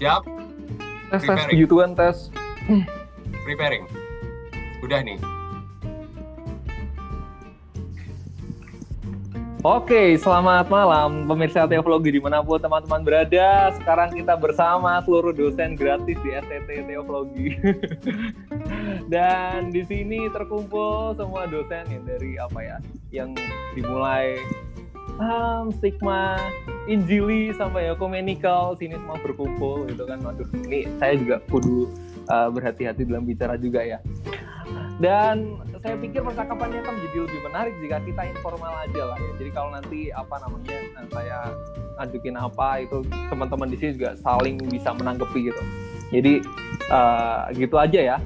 Siap? Tes, tes, puji Tuhan, tes. Preparing. Udah nih. Oke, selamat malam pemirsa Teologi di mana pun teman-teman berada. Sekarang kita bersama seluruh dosen gratis di STT Teologi. Dan di sini terkumpul semua dosen yang dari apa ya, yang dimulai um, stigma, injili sampai ekumenikal sini semua berkumpul gitu kan. Waduh, ini saya juga kudu uh, berhati-hati dalam bicara juga ya. Dan saya pikir percakapannya akan menjadi lebih menarik jika kita informal aja lah ya. Jadi kalau nanti apa namanya nah, saya ngajukin apa itu teman-teman di sini juga saling bisa menanggapi gitu. Jadi uh, gitu aja ya.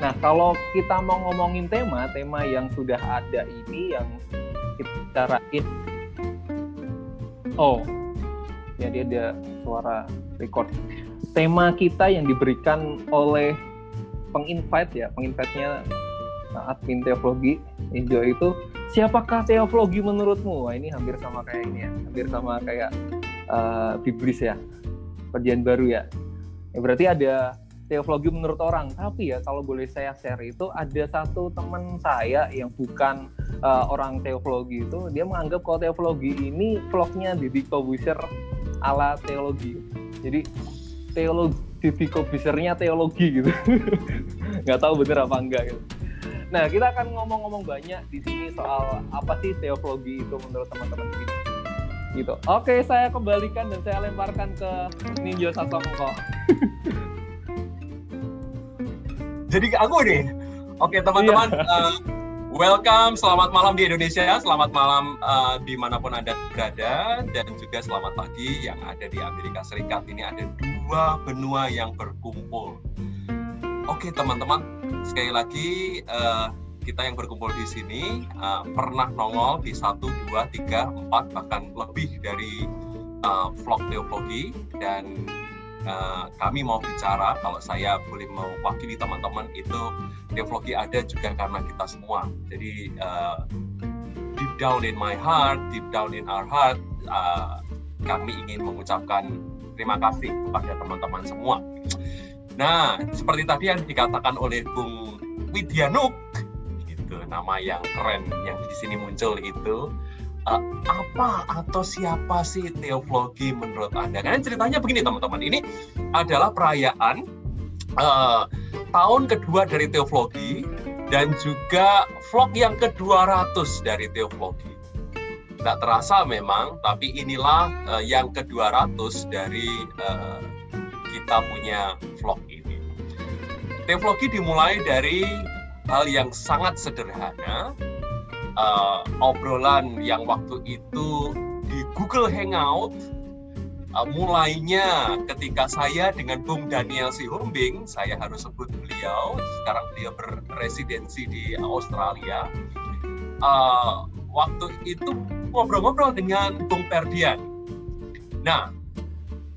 Nah kalau kita mau ngomongin tema, tema yang sudah ada ini yang kita rain. Oh, jadi ada suara record. Tema kita yang diberikan oleh penginvite ya, penginvite-nya admin teologi Enjoy itu siapakah teologi menurutmu? Wah, ini hampir sama kayak ini ya, hampir sama kayak uh, Biblis ya, perjanjian baru ya. ya. Berarti ada teologi menurut orang, tapi ya kalau boleh saya share itu ada satu teman saya yang bukan uh, orang teologi itu, dia menganggap kalau teologi ini vlognya Didi Kobuser ala teologi. Jadi teologi Didi Kobusernya teologi gitu. Nggak tahu bener apa enggak gitu. Nah, kita akan ngomong-ngomong banyak di sini soal apa sih teologi itu menurut teman-teman ini. Gitu. Oke, saya kembalikan dan saya lemparkan ke Ninja Sasongko. Jadi aku nih. Oke, teman-teman. Uh, welcome, selamat malam di Indonesia, selamat malam uh, di mana pun Anda berada, dan juga selamat pagi yang ada di Amerika Serikat. Ini ada dua benua yang berkumpul. Oke, teman-teman, sekali lagi uh, kita yang berkumpul di sini uh, pernah nongol di satu, dua, tiga, empat bahkan lebih dari uh, vlog teologi dan uh, kami mau bicara kalau saya boleh mewakili teman-teman itu teologi ada juga karena kita semua. Jadi uh, deep down in my heart, deep down in our heart, uh, kami ingin mengucapkan terima kasih kepada teman-teman semua. Nah, seperti tadi yang dikatakan oleh Bung Widyanuk, itu nama yang keren yang di sini muncul itu uh, apa atau siapa sih teologi menurut Anda? Karena ceritanya begini teman-teman, ini adalah perayaan uh, tahun kedua dari teologi dan juga vlog yang ke-200 dari teologi. Tidak terasa memang, tapi inilah uh, yang ke-200 dari uh, kita punya vlog ini. Teologi dimulai dari hal yang sangat sederhana, uh, obrolan yang waktu itu di Google Hangout, uh, mulainya ketika saya dengan Bung Daniel Sihombing, saya harus sebut beliau, sekarang beliau berresidensi di Australia. Uh, waktu itu ngobrol-ngobrol dengan Bung Perdian. Nah,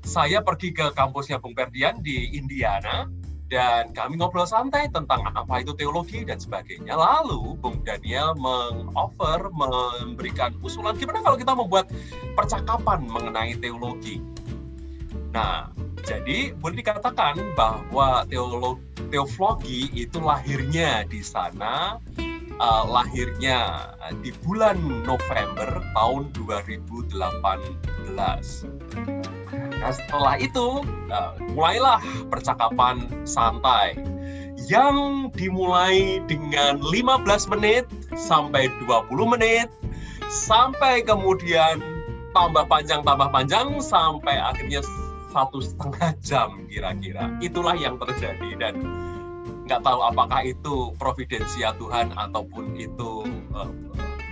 saya pergi ke kampusnya Bung Perdian di Indiana dan kami ngobrol santai tentang apa itu teologi dan sebagainya. Lalu Bung Daniel mengoffer, memberikan usulan gimana kalau kita membuat percakapan mengenai teologi. Nah, jadi boleh dikatakan bahwa teologi, teologi itu lahirnya di sana, uh, lahirnya di bulan November tahun 2018. Nah setelah itu uh, mulailah percakapan santai yang dimulai dengan 15 menit sampai 20 menit sampai kemudian tambah panjang tambah panjang sampai akhirnya satu setengah jam kira-kira. Itulah yang terjadi dan nggak tahu apakah itu providensia Tuhan ataupun itu uh,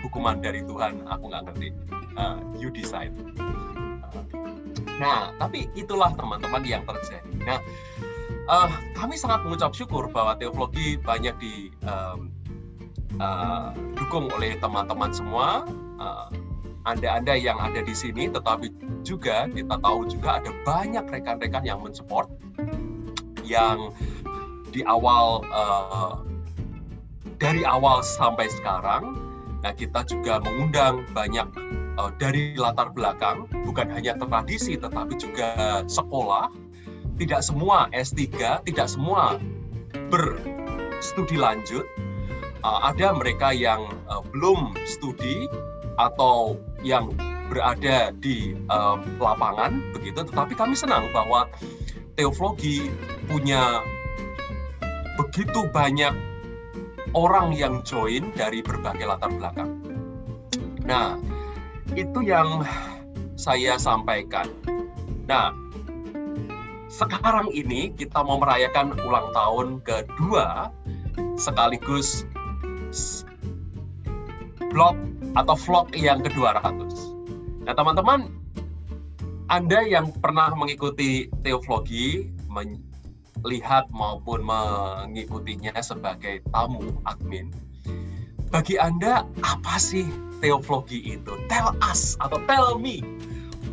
hukuman dari Tuhan aku nggak ngerti. Uh, you decide Nah, tapi itulah teman-teman yang terjadi. Nah, uh, kami sangat mengucap syukur bahwa teologi banyak di um, uh, oleh teman-teman semua. Uh, anda-anda yang ada di sini, tetapi juga kita tahu juga ada banyak rekan-rekan yang mensupport, yang di awal uh, dari awal sampai sekarang. Nah, kita juga mengundang banyak uh, dari latar belakang bukan hanya tradisi tetapi juga sekolah tidak semua S3, tidak semua berstudi lanjut. Uh, ada mereka yang uh, belum studi atau yang berada di uh, lapangan begitu, tetapi kami senang bahwa teoflogi punya begitu banyak orang yang join dari berbagai latar belakang. Nah, itu yang saya sampaikan. Nah, sekarang ini kita mau merayakan ulang tahun kedua sekaligus blog atau vlog yang ke-200. Nah, teman-teman, Anda yang pernah mengikuti teoflogi, melihat maupun mengikutinya sebagai tamu admin, bagi Anda apa sih teoflogi itu? Tell us atau tell me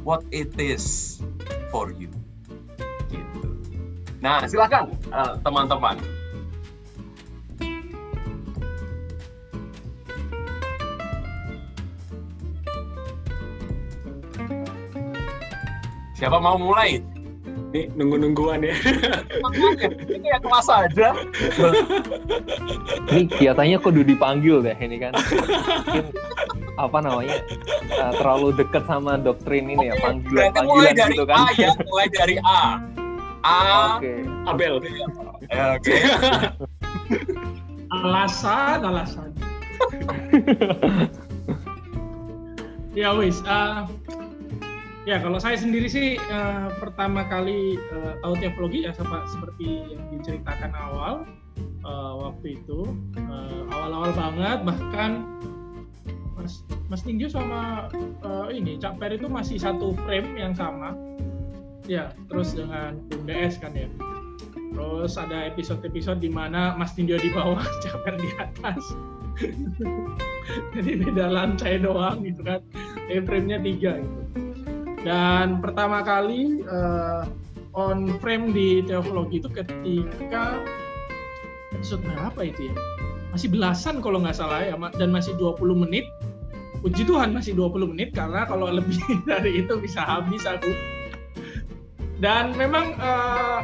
what it is for you. Gitu. Nah, silakan uh, teman-teman. Siapa mau mulai? Ini nunggu-nungguan ya. ini ya kelas aja. ini kelihatannya kudu dipanggil deh ini kan. Mungkin apa namanya uh, terlalu dekat sama doktrin ini ya panggilan panggilan mulai dari gitu kan. A ya, mulai dari A. A. Oke. Abel. Oke. alasan, alasan. ya wis, uh, ya kalau saya sendiri sih uh, pertama kali uh, tahu teologi ya seperti yang diceritakan awal uh, waktu itu. Awal-awal uh, banget bahkan Mas Mas Tinggi sama uh, ini Cak Per itu masih satu frame yang sama. Ya terus dengan Bung DS kan ya. Terus ada episode-episode di mana Mas Tindio di bawah Cak Per di atas. Jadi beda lantai doang gitu kan. Frame-nya tiga gitu dan pertama kali uh, on frame di teologi itu ketika episode berapa itu ya? Masih belasan kalau nggak salah ya, dan masih 20 menit. Puji Tuhan masih 20 menit karena kalau lebih dari itu bisa habis aku. Dan memang uh,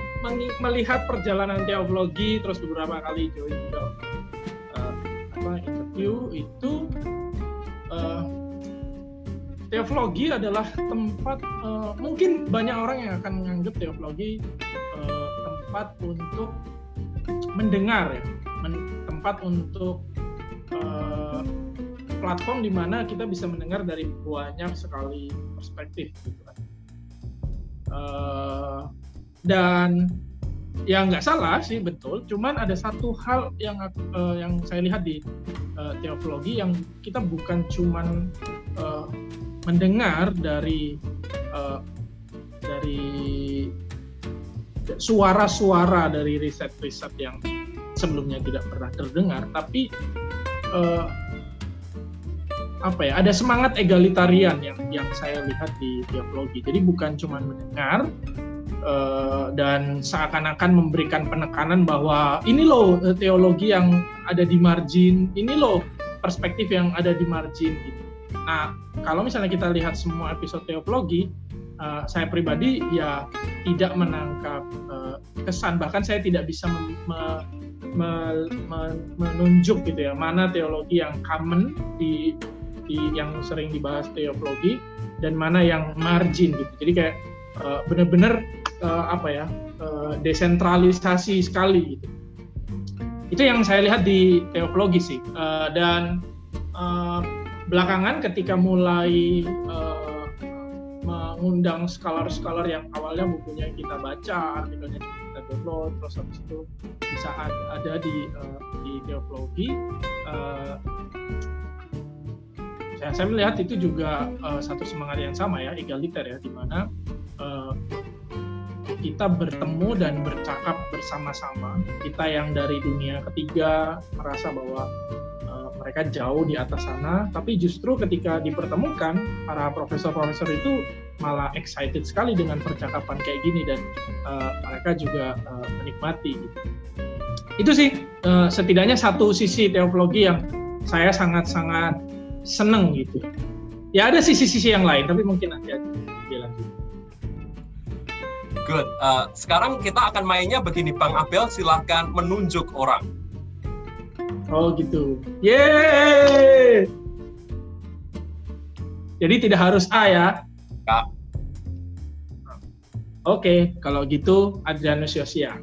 melihat perjalanan teologi terus beberapa kali join uh, interview itu uh, teologi adalah tempat uh, mungkin banyak orang yang akan menganggap teologi uh, tempat untuk mendengar ya, men, tempat untuk uh, platform di mana kita bisa mendengar dari banyak sekali perspektif gitu kan. Uh, dan ya nggak salah sih betul, cuman ada satu hal yang uh, yang saya lihat di uh, teologi yang kita bukan cuman uh, mendengar dari uh, dari suara-suara dari riset-riset yang sebelumnya tidak pernah terdengar, tapi uh, apa ya ada semangat egalitarian yang yang saya lihat di teologi. Jadi bukan cuma mendengar uh, dan seakan-akan memberikan penekanan bahwa ini loh teologi yang ada di margin, ini loh perspektif yang ada di margin gitu. Nah, kalau misalnya kita lihat semua episode teologi, uh, saya pribadi ya tidak menangkap uh, kesan, bahkan saya tidak bisa me, me, me, me, menunjuk gitu ya mana teologi yang common di, di yang sering dibahas teologi dan mana yang margin gitu. Jadi kayak uh, benar-benar uh, apa ya uh, desentralisasi sekali gitu. Itu yang saya lihat di teologi sih uh, dan uh, belakangan ketika mulai uh, mengundang scholar-scholar yang awalnya bukunya kita baca, artikelnya kita download, terus habis itu bisa ada di uh, di teologi. Uh, saya, saya melihat itu juga uh, satu semangat yang sama ya, egaliter ya, di mana uh, kita bertemu dan bercakap bersama-sama. Kita yang dari dunia ketiga merasa bahwa mereka jauh di atas sana, tapi justru ketika dipertemukan, para profesor-profesor itu malah excited sekali dengan percakapan kayak gini dan uh, mereka juga uh, menikmati. Gitu. Itu sih uh, setidaknya satu sisi teologi yang saya sangat-sangat seneng gitu. Ya ada sisi-sisi yang lain, tapi mungkin nanti aja dilanjut. Good. Uh, sekarang kita akan mainnya begini, Bang Abel. Silahkan menunjuk orang. Oh gitu. Yeay. Jadi tidak harus A ya? Oke, kalau gitu Adrianus Yosia.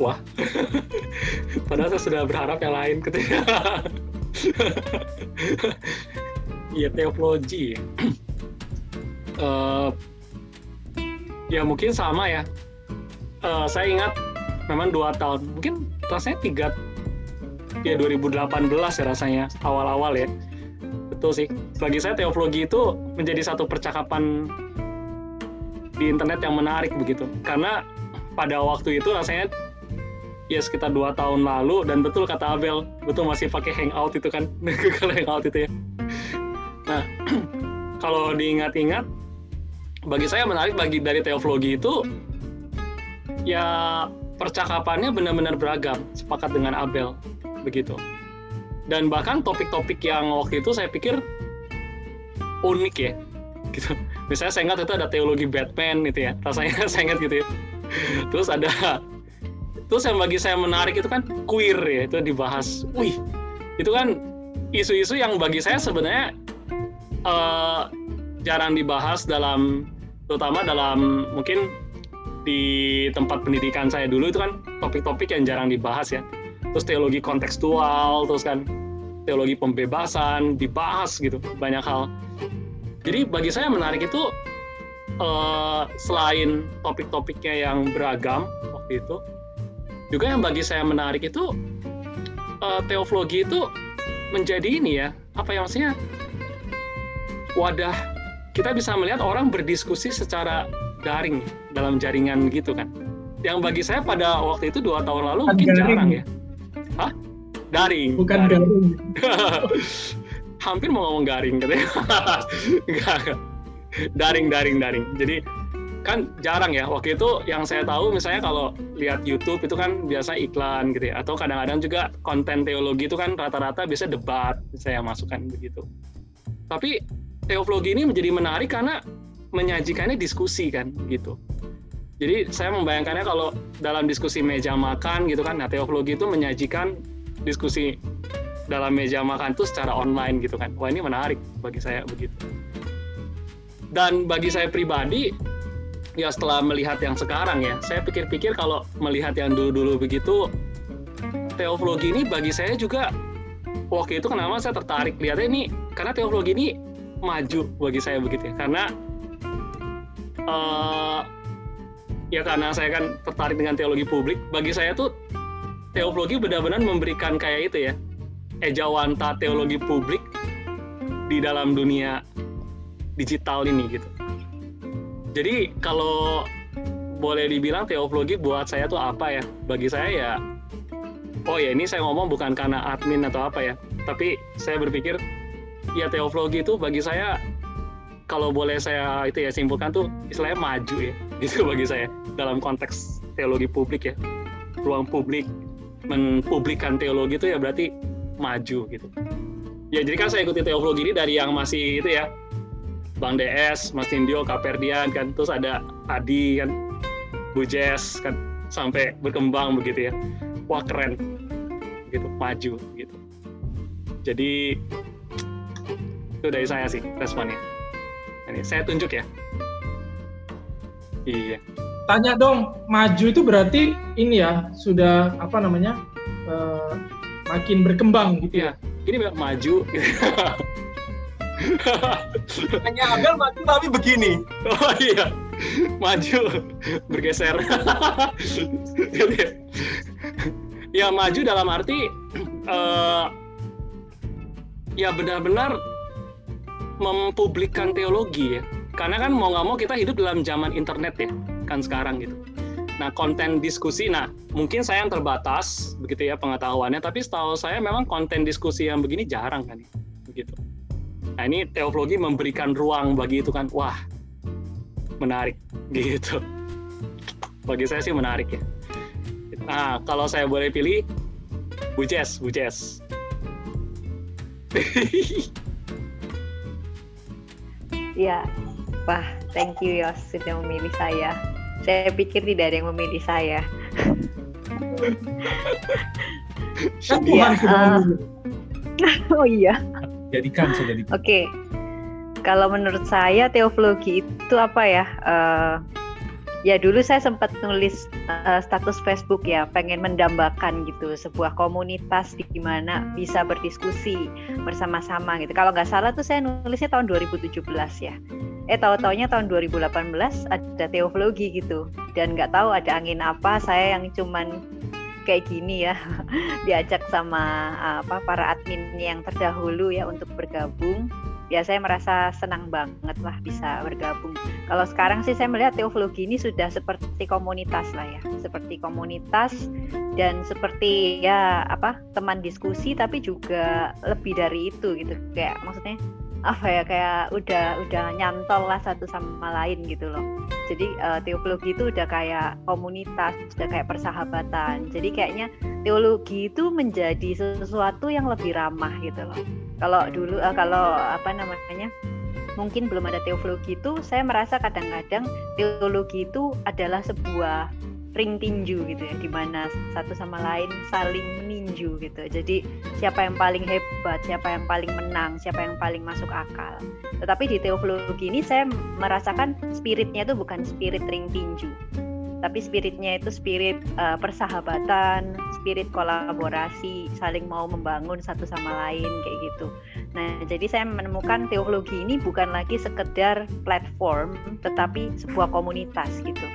Wah, padahal saya sudah berharap yang lain ketika Iya teologi. uh, ya mungkin sama ya. Uh, saya ingat memang dua tahun, mungkin rasanya tiga ya 2018 ya rasanya awal-awal ya. Betul sih. Bagi saya teologi itu menjadi satu percakapan di internet yang menarik begitu. Karena pada waktu itu rasanya ya sekitar dua tahun lalu dan betul kata Abel betul masih pakai hangout itu kan Google hangout itu ya nah kalau diingat-ingat bagi saya menarik bagi dari teologi itu ya percakapannya benar-benar beragam sepakat dengan Abel begitu. Dan bahkan topik-topik yang waktu itu saya pikir unik ya gitu. Misalnya saya ingat itu ada teologi Batman gitu ya rasanya saya ingat gitu ya. Terus ada Terus yang bagi saya menarik itu kan queer ya, itu dibahas. Wih, itu kan isu-isu yang bagi saya sebenarnya uh, jarang dibahas dalam, terutama dalam mungkin di tempat pendidikan saya dulu itu kan topik-topik yang jarang dibahas ya. Terus teologi kontekstual, terus kan teologi pembebasan dibahas gitu, banyak hal. Jadi bagi saya menarik itu uh, selain topik-topiknya yang beragam waktu itu, juga yang bagi saya menarik itu uh, teologi itu menjadi ini ya apa yang maksudnya wadah kita bisa melihat orang berdiskusi secara daring dalam jaringan gitu kan. Yang bagi saya pada waktu itu dua tahun lalu bukan mungkin daring. jarang ya. Hah? daring. Bukan daring, daring. hampir mau ngomong garing katanya. Enggak. Daring daring daring. Jadi kan jarang ya. Waktu itu yang saya tahu misalnya kalau lihat YouTube itu kan biasa iklan gitu ya. Atau kadang-kadang juga konten teologi itu kan rata-rata biasa debat saya masukkan begitu. Tapi teologi ini menjadi menarik karena menyajikannya diskusi kan gitu. Jadi saya membayangkannya kalau dalam diskusi meja makan gitu kan nah teologi itu menyajikan diskusi dalam meja makan itu secara online gitu kan. Wah ini menarik bagi saya begitu. Dan bagi saya pribadi ya setelah melihat yang sekarang ya, saya pikir-pikir kalau melihat yang dulu-dulu begitu, teologi ini bagi saya juga waktu itu kenapa saya tertarik lihatnya ini? Karena teologi ini maju bagi saya begitu ya, karena uh, ya karena saya kan tertarik dengan teologi publik, bagi saya tuh teologi benar-benar memberikan kayak itu ya, ejawanta teologi publik di dalam dunia digital ini gitu jadi kalau boleh dibilang teologi buat saya tuh apa ya? Bagi saya ya, oh ya ini saya ngomong bukan karena admin atau apa ya, tapi saya berpikir ya teologi itu bagi saya kalau boleh saya itu ya simpulkan tuh istilahnya maju ya, itu bagi saya dalam konteks teologi publik ya, ruang publik mempublikkan teologi itu ya berarti maju gitu. Ya jadi kan saya ikuti teologi ini dari yang masih itu ya Bang DS, Mas Indio, Kaperdian kan, terus ada Adi kan, Bu Jess kan, sampai berkembang begitu ya. Wah keren, gitu maju gitu. Jadi itu dari saya sih responnya. Ini saya tunjuk ya. Iya. Tanya dong, maju itu berarti ini ya sudah apa namanya uh, makin berkembang gitu ya? Ini maju. Hanya Abel maju tapi begini. Oh iya, maju bergeser. ya maju dalam arti uh, ya benar-benar mempublikkan teologi ya. Karena kan mau nggak mau kita hidup dalam zaman internet ya, kan sekarang gitu. Nah, konten diskusi, nah mungkin saya yang terbatas begitu ya pengetahuannya, tapi setahu saya memang konten diskusi yang begini jarang kan, begitu. Nah ini teologi memberikan ruang bagi itu kan, wah menarik gitu. Bagi saya sih menarik ya. Nah kalau saya boleh pilih, Bu Jess. Ya, wah, thank you Yos sudah memilih saya. Saya pikir tidak ada yang memilih saya. Iya, Tuhan eh, oh iya. Jadikan saya jadikan. Oke, kalau menurut saya teologi itu apa ya? Eh, ya dulu saya sempat nulis eh, status Facebook ya, pengen mendambakan gitu sebuah komunitas di mana bisa berdiskusi bersama-sama gitu. Kalau nggak salah tuh saya nulisnya tahun 2017 ya. Eh tahu-taunya tahun 2018 ada teologi gitu dan nggak tahu ada angin apa saya yang cuman kayak gini ya diajak sama apa para admin yang terdahulu ya untuk bergabung ya saya merasa senang banget lah bisa bergabung. Kalau sekarang sih saya melihat teologi ini sudah seperti komunitas lah ya. Seperti komunitas dan seperti ya apa teman diskusi tapi juga lebih dari itu gitu. Kayak maksudnya apa ya kayak udah udah nyantol lah satu sama lain gitu loh. Jadi uh, teologi itu udah kayak komunitas udah kayak persahabatan. Jadi kayaknya teologi itu menjadi sesuatu yang lebih ramah gitu loh kalau dulu uh, kalau apa namanya mungkin belum ada teologi itu saya merasa kadang-kadang teologi itu adalah sebuah ring tinju gitu ya di mana satu sama lain saling meninju gitu. Jadi siapa yang paling hebat siapa yang paling menang siapa yang paling masuk akal. Tetapi di teologi ini saya merasakan spiritnya itu bukan spirit ring tinju tapi spiritnya itu spirit uh, persahabatan spirit kolaborasi saling mau membangun satu sama lain kayak gitu. Nah jadi saya menemukan teologi ini bukan lagi sekedar platform tetapi sebuah komunitas gitu.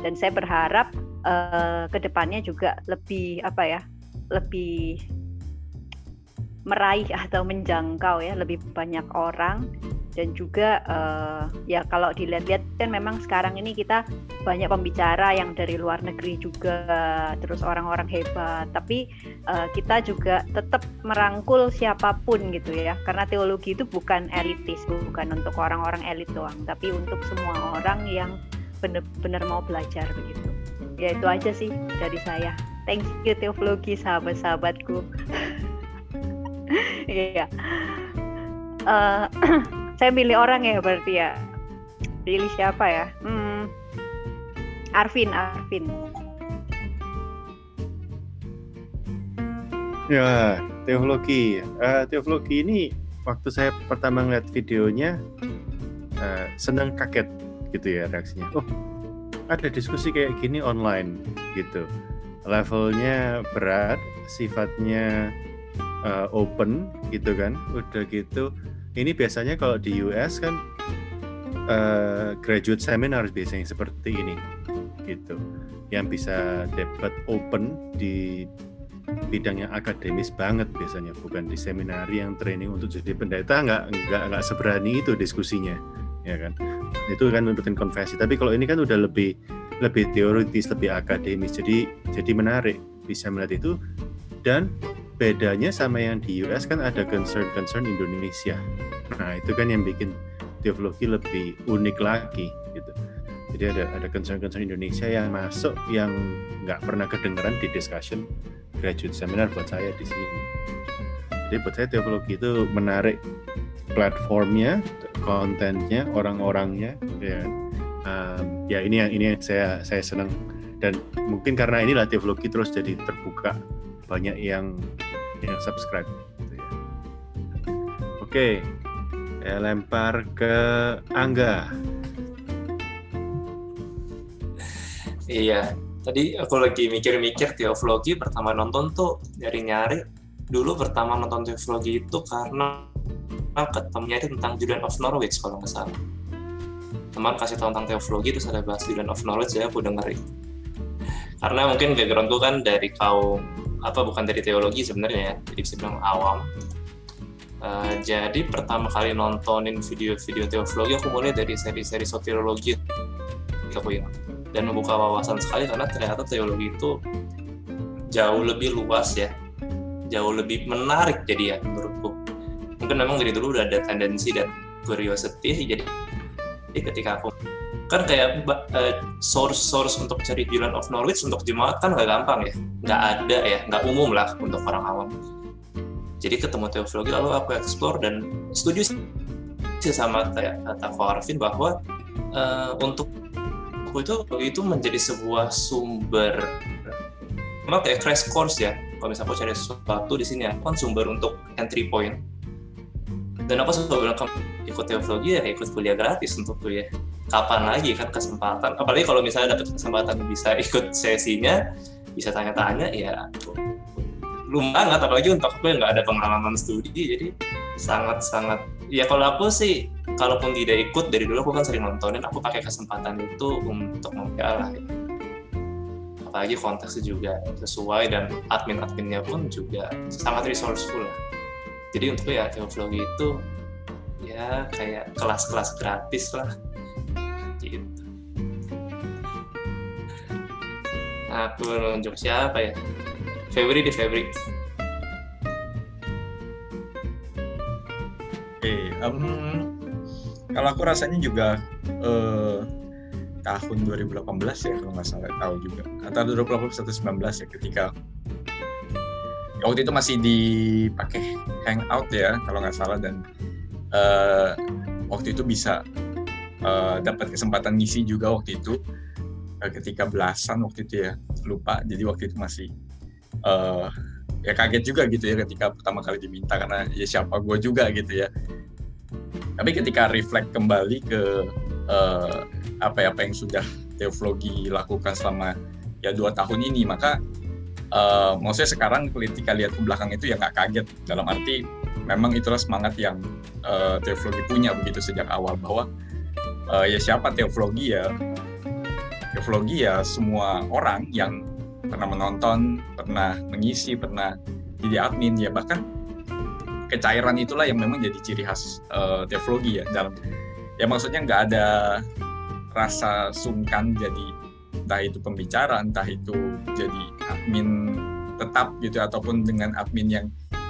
Dan saya berharap uh, ke depannya juga lebih apa ya lebih meraih atau menjangkau ya lebih banyak orang. Dan juga uh, ya kalau dilihat-lihat kan memang sekarang ini kita banyak pembicara yang dari luar negeri juga terus orang-orang hebat. Tapi uh, kita juga tetap merangkul siapa pun gitu ya. Karena teologi itu bukan elitis bukan untuk orang-orang elit doang tapi untuk semua orang yang benar-benar mau belajar begitu. Ya itu aja sih dari saya. Thank you teologi sahabat-sahabatku iya. Uh, saya milih orang ya berarti ya. Pilih siapa ya? Hmm, Arvin Arvin. Ya teologi. Uh, teologi ini waktu saya pertama ngeliat videonya uh, senang kaget gitu ya reaksinya. Oh ada diskusi kayak gini online gitu. Levelnya berat sifatnya uh, open gitu kan. Udah gitu. Ini biasanya kalau di US kan uh, graduate seminar biasanya seperti ini gitu. Yang bisa debat open di bidang yang akademis banget biasanya bukan di seminari yang training untuk jadi pendeta. Nggak nggak nggak seberani itu diskusinya ya kan. Itu kan nurutin konversi. Tapi kalau ini kan udah lebih lebih teoritis lebih akademis. Jadi jadi menarik bisa melihat itu. Dan bedanya sama yang di US kan ada concern-concern Indonesia. Nah itu kan yang bikin teologi lebih unik lagi gitu. Jadi ada ada concern-concern Indonesia yang masuk yang nggak pernah kedengeran di discussion graduate seminar buat saya di sini. Jadi buat saya teologi itu menarik platformnya kontennya orang-orangnya ya. Um, ya ini yang ini yang saya saya senang. Dan mungkin karena inilah teologi terus jadi terbuka banyak yang yang subscribe gitu ya. oke saya lempar ke Angga. Iya tadi aku lagi mikir-mikir teologi pertama nonton tuh nyari-nyari. Dulu pertama nonton teologi itu karena ketemunya itu tentang Julian of Norwich kalau nggak salah. Teman kasih tahu tentang teologi terus ada bahas Julian of Knowledge ya aku dengerin. Karena mungkin backgroundku kan dari kaum apa bukan dari teologi sebenarnya ya. Jadi bisa bilang awam. Uh, jadi pertama kali nontonin video-video teologi aku mulai dari seri-seri soteriologi. Aku ya dan membuka wawasan sekali karena ternyata teologi itu jauh lebih luas ya. Jauh lebih menarik jadi ya menurutku. Mungkin memang dari dulu udah ada tendensi dan curiosity jadi ketika aku kan kayak uh, source source untuk cari Julian of Norwich untuk jemaat kan nggak gampang ya. Nggak ada ya nggak umum lah untuk orang awam. Jadi ketemu teologi lalu aku explore dan setuju sih sama kata Ko Arvin bahwa uh, untuk aku itu itu menjadi sebuah sumber memang kayak crash course ya. Kalau misalnya aku cari sesuatu di sini ya kan sumber untuk entry point dan aku selalu bilang ikut teologi ya ikut kuliah gratis untuk ya kapan lagi kan kesempatan? Apalagi kalau misalnya dapat kesempatan bisa ikut sesinya bisa tanya-tanya ya belum banget apalagi untuk aku yang nggak ada pengalaman studi jadi sangat sangat ya kalau aku sih kalaupun tidak ikut dari dulu aku kan sering nontonin aku pakai kesempatan itu untuk mempiala ya. apalagi konteksnya juga sesuai dan admin-adminnya pun juga sangat resourceful lah jadi untuk ya teologi itu ya kayak kelas-kelas gratis lah. Gitu. Aku nunjuk siapa ya? Febri di Febri. Okay. um, kalau aku rasanya juga uh, tahun 2018 ya kalau nggak salah tahu juga. Atau 2018 atau 19 ya ketika waktu itu masih dipakai hangout ya kalau nggak salah dan uh, waktu itu bisa uh, dapat kesempatan ngisi juga waktu itu uh, ketika belasan waktu itu ya lupa. Jadi waktu itu masih uh, ya kaget juga gitu ya ketika pertama kali diminta karena ya siapa gue juga gitu ya. Tapi ketika reflect kembali ke uh, apa ya yang sudah teologi lakukan selama ya dua tahun ini maka uh, maksudnya sekarang ketika lihat ke belakang itu ya nggak kaget. Dalam arti memang itulah semangat yang uh, teologi punya begitu sejak awal bahwa uh, ya siapa teologi ya? Teologi ya semua orang yang pernah menonton, pernah mengisi, pernah jadi admin ya bahkan kecairan itulah yang memang jadi ciri khas uh, teologi ya. Dalam ya maksudnya nggak ada rasa sungkan jadi entah itu pembicara entah itu jadi admin tetap gitu ataupun dengan admin yang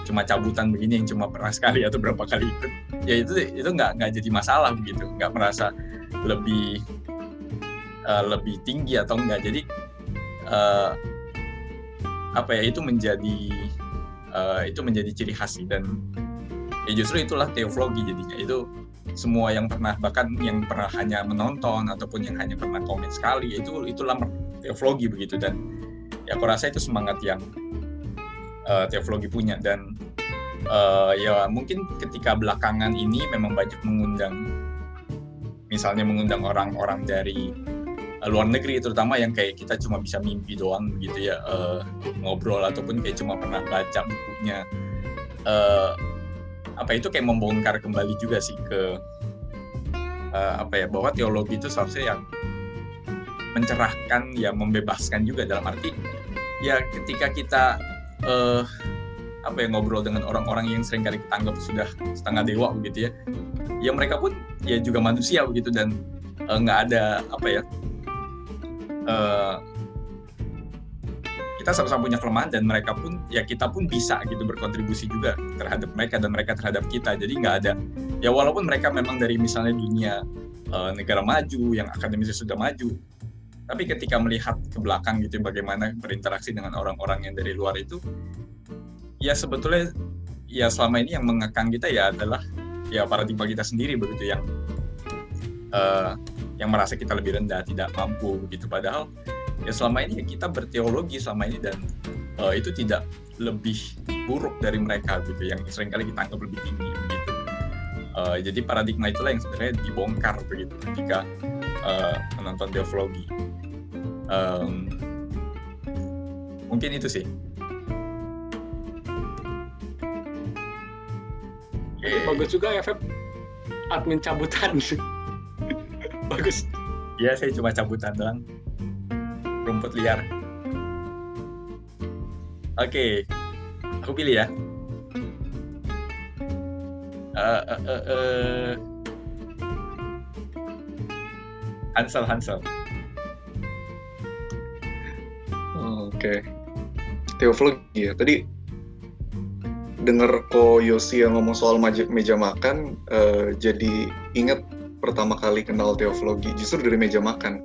cuma cabutan begini yang cuma pernah sekali atau berapa kali ikut. Ya itu itu nggak nggak jadi masalah begitu. Nggak merasa lebih uh, lebih tinggi atau enggak jadi uh, apa ya itu menjadi uh, itu menjadi ciri khas dan ya justru itulah teologi jadinya. Itu semua yang pernah bahkan yang pernah hanya menonton ataupun yang hanya pernah komen sekali itu itulah teologi begitu. Dan ya aku rasa itu semangat yang uh, teologi punya. Dan uh, ya mungkin ketika belakangan ini memang banyak mengundang misalnya mengundang orang-orang dari Eh, luar negeri terutama yang kayak kita cuma bisa mimpi doang gitu ya uh, ngobrol ataupun kayak cuma pernah baca bukunya. Uh, apa itu kayak membongkar kembali juga sih ke uh, apa ya bahwa teologi itu seharusnya yang mencerahkan ya membebaskan juga dalam arti ya ketika kita uh, apa ya ngobrol dengan orang-orang yang sering kali kita anggap sudah setengah dewa begitu ya ya mereka pun ya juga manusia begitu dan nggak uh, ada apa ya uh, kita sama-sama punya kelemahan dan mereka pun ya kita pun bisa gitu berkontribusi juga terhadap mereka dan mereka terhadap kita jadi nggak ada ya walaupun mereka memang dari misalnya dunia uh, negara maju yang akademisnya sudah maju tapi ketika melihat ke belakang gitu bagaimana berinteraksi dengan orang-orang yang dari luar itu ya sebetulnya ya selama ini yang mengekang kita ya adalah ya paradigma kita sendiri begitu yang uh, yang merasa kita lebih rendah, tidak mampu begitu. Padahal ya selama ini ya kita berteologi selama ini dan uh, itu tidak lebih buruk dari mereka gitu yang sering kali kita anggap lebih tinggi begitu. Uh, jadi paradigma itulah yang sebenarnya dibongkar begitu ketika uh, menonton teologi. Um, mungkin itu sih. Okay. Bagus juga ya Feb admin cabutan bagus ya saya cuma cabutan doang rumput liar oke okay. aku pilih ya uh, uh, uh, uh. Hansel Hansel oke okay. teologi ya tadi dengar kok Yosi yang ngomong soal meja makan uh, jadi ingat pertama kali kenal teologi justru dari meja makan.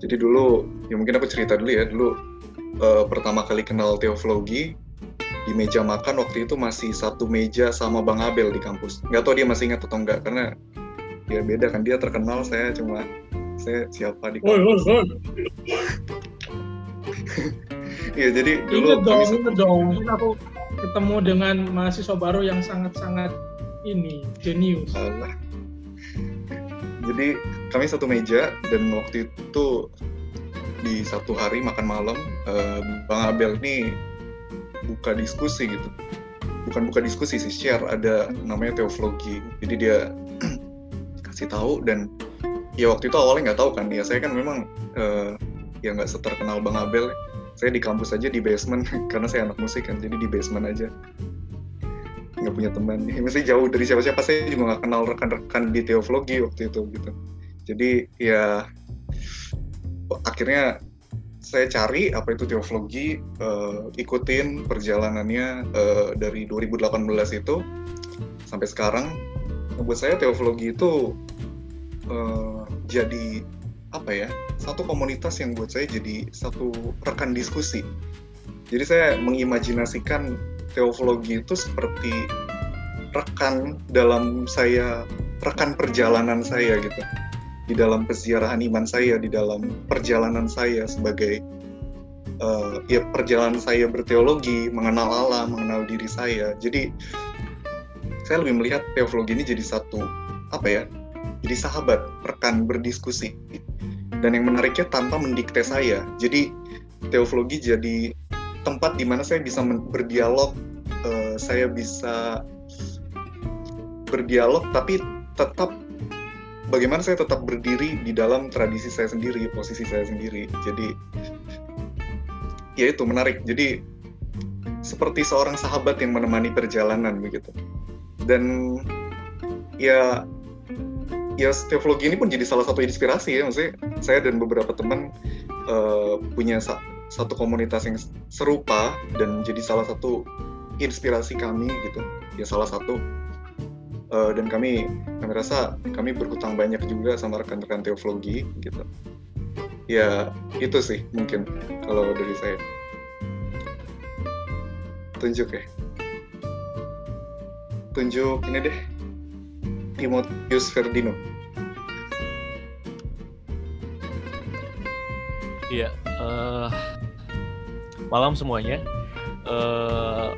Jadi dulu, ya mungkin aku cerita dulu ya, dulu uh, pertama kali kenal teologi di meja makan waktu itu masih satu meja sama Bang Abel di kampus. Nggak tahu dia masih ingat atau enggak karena ya beda kan dia terkenal saya cuma saya siapa di kampus. Iya jadi dulu Ingat dong, kami ingat dong. Aku ketemu dengan mahasiswa baru yang sangat-sangat ini jenius. Alah. Jadi kami satu meja dan waktu itu di satu hari makan malam eh, Bang Abel ini buka diskusi gitu. Bukan buka diskusi sih, share ada namanya teoflogi. Jadi dia kasih tahu dan ya waktu itu awalnya nggak tahu kan. Ya saya kan memang eh, ya nggak seterkenal Bang Abel. Saya di kampus aja di basement karena saya anak musik kan, jadi di basement aja nggak punya teman mesti jauh dari siapa-siapa saya juga nggak kenal rekan-rekan di teoflogi waktu itu gitu jadi ya akhirnya saya cari apa itu teoflogi eh, ikutin perjalanannya eh, dari 2018 itu sampai sekarang. Nah, buat saya teoflogi itu eh, jadi apa ya satu komunitas yang buat saya jadi satu rekan diskusi. Jadi saya mengimajinasikan teoflogi itu seperti rekan dalam saya rekan perjalanan saya gitu di dalam peziarahan iman saya di dalam perjalanan saya sebagai eh, ya perjalanan saya berteologi mengenal Allah mengenal diri saya. Jadi saya lebih melihat teoflogi ini jadi satu apa ya jadi sahabat rekan berdiskusi. Dan yang menariknya tanpa mendikte saya. Jadi teoflogi jadi tempat di mana saya bisa berdialog eh, saya bisa berdialog tapi tetap bagaimana saya tetap berdiri di dalam tradisi saya sendiri posisi saya sendiri. Jadi ya itu menarik. Jadi seperti seorang sahabat yang menemani perjalanan begitu. Dan ya ya teologi ini pun jadi salah satu inspirasi ya. Maksudnya saya dan beberapa teman eh, punya sa- satu komunitas yang serupa dan jadi salah satu inspirasi kami gitu. Ya salah satu Eh, dan kami kami rasa kami berhutang banyak juga sama rekan-rekan teologi gitu. Ya itu sih mungkin kalau dari saya. Tunjuk ya. Tunjuk ini deh Timotius Ferdino Iya, eh, malam semuanya. Eh,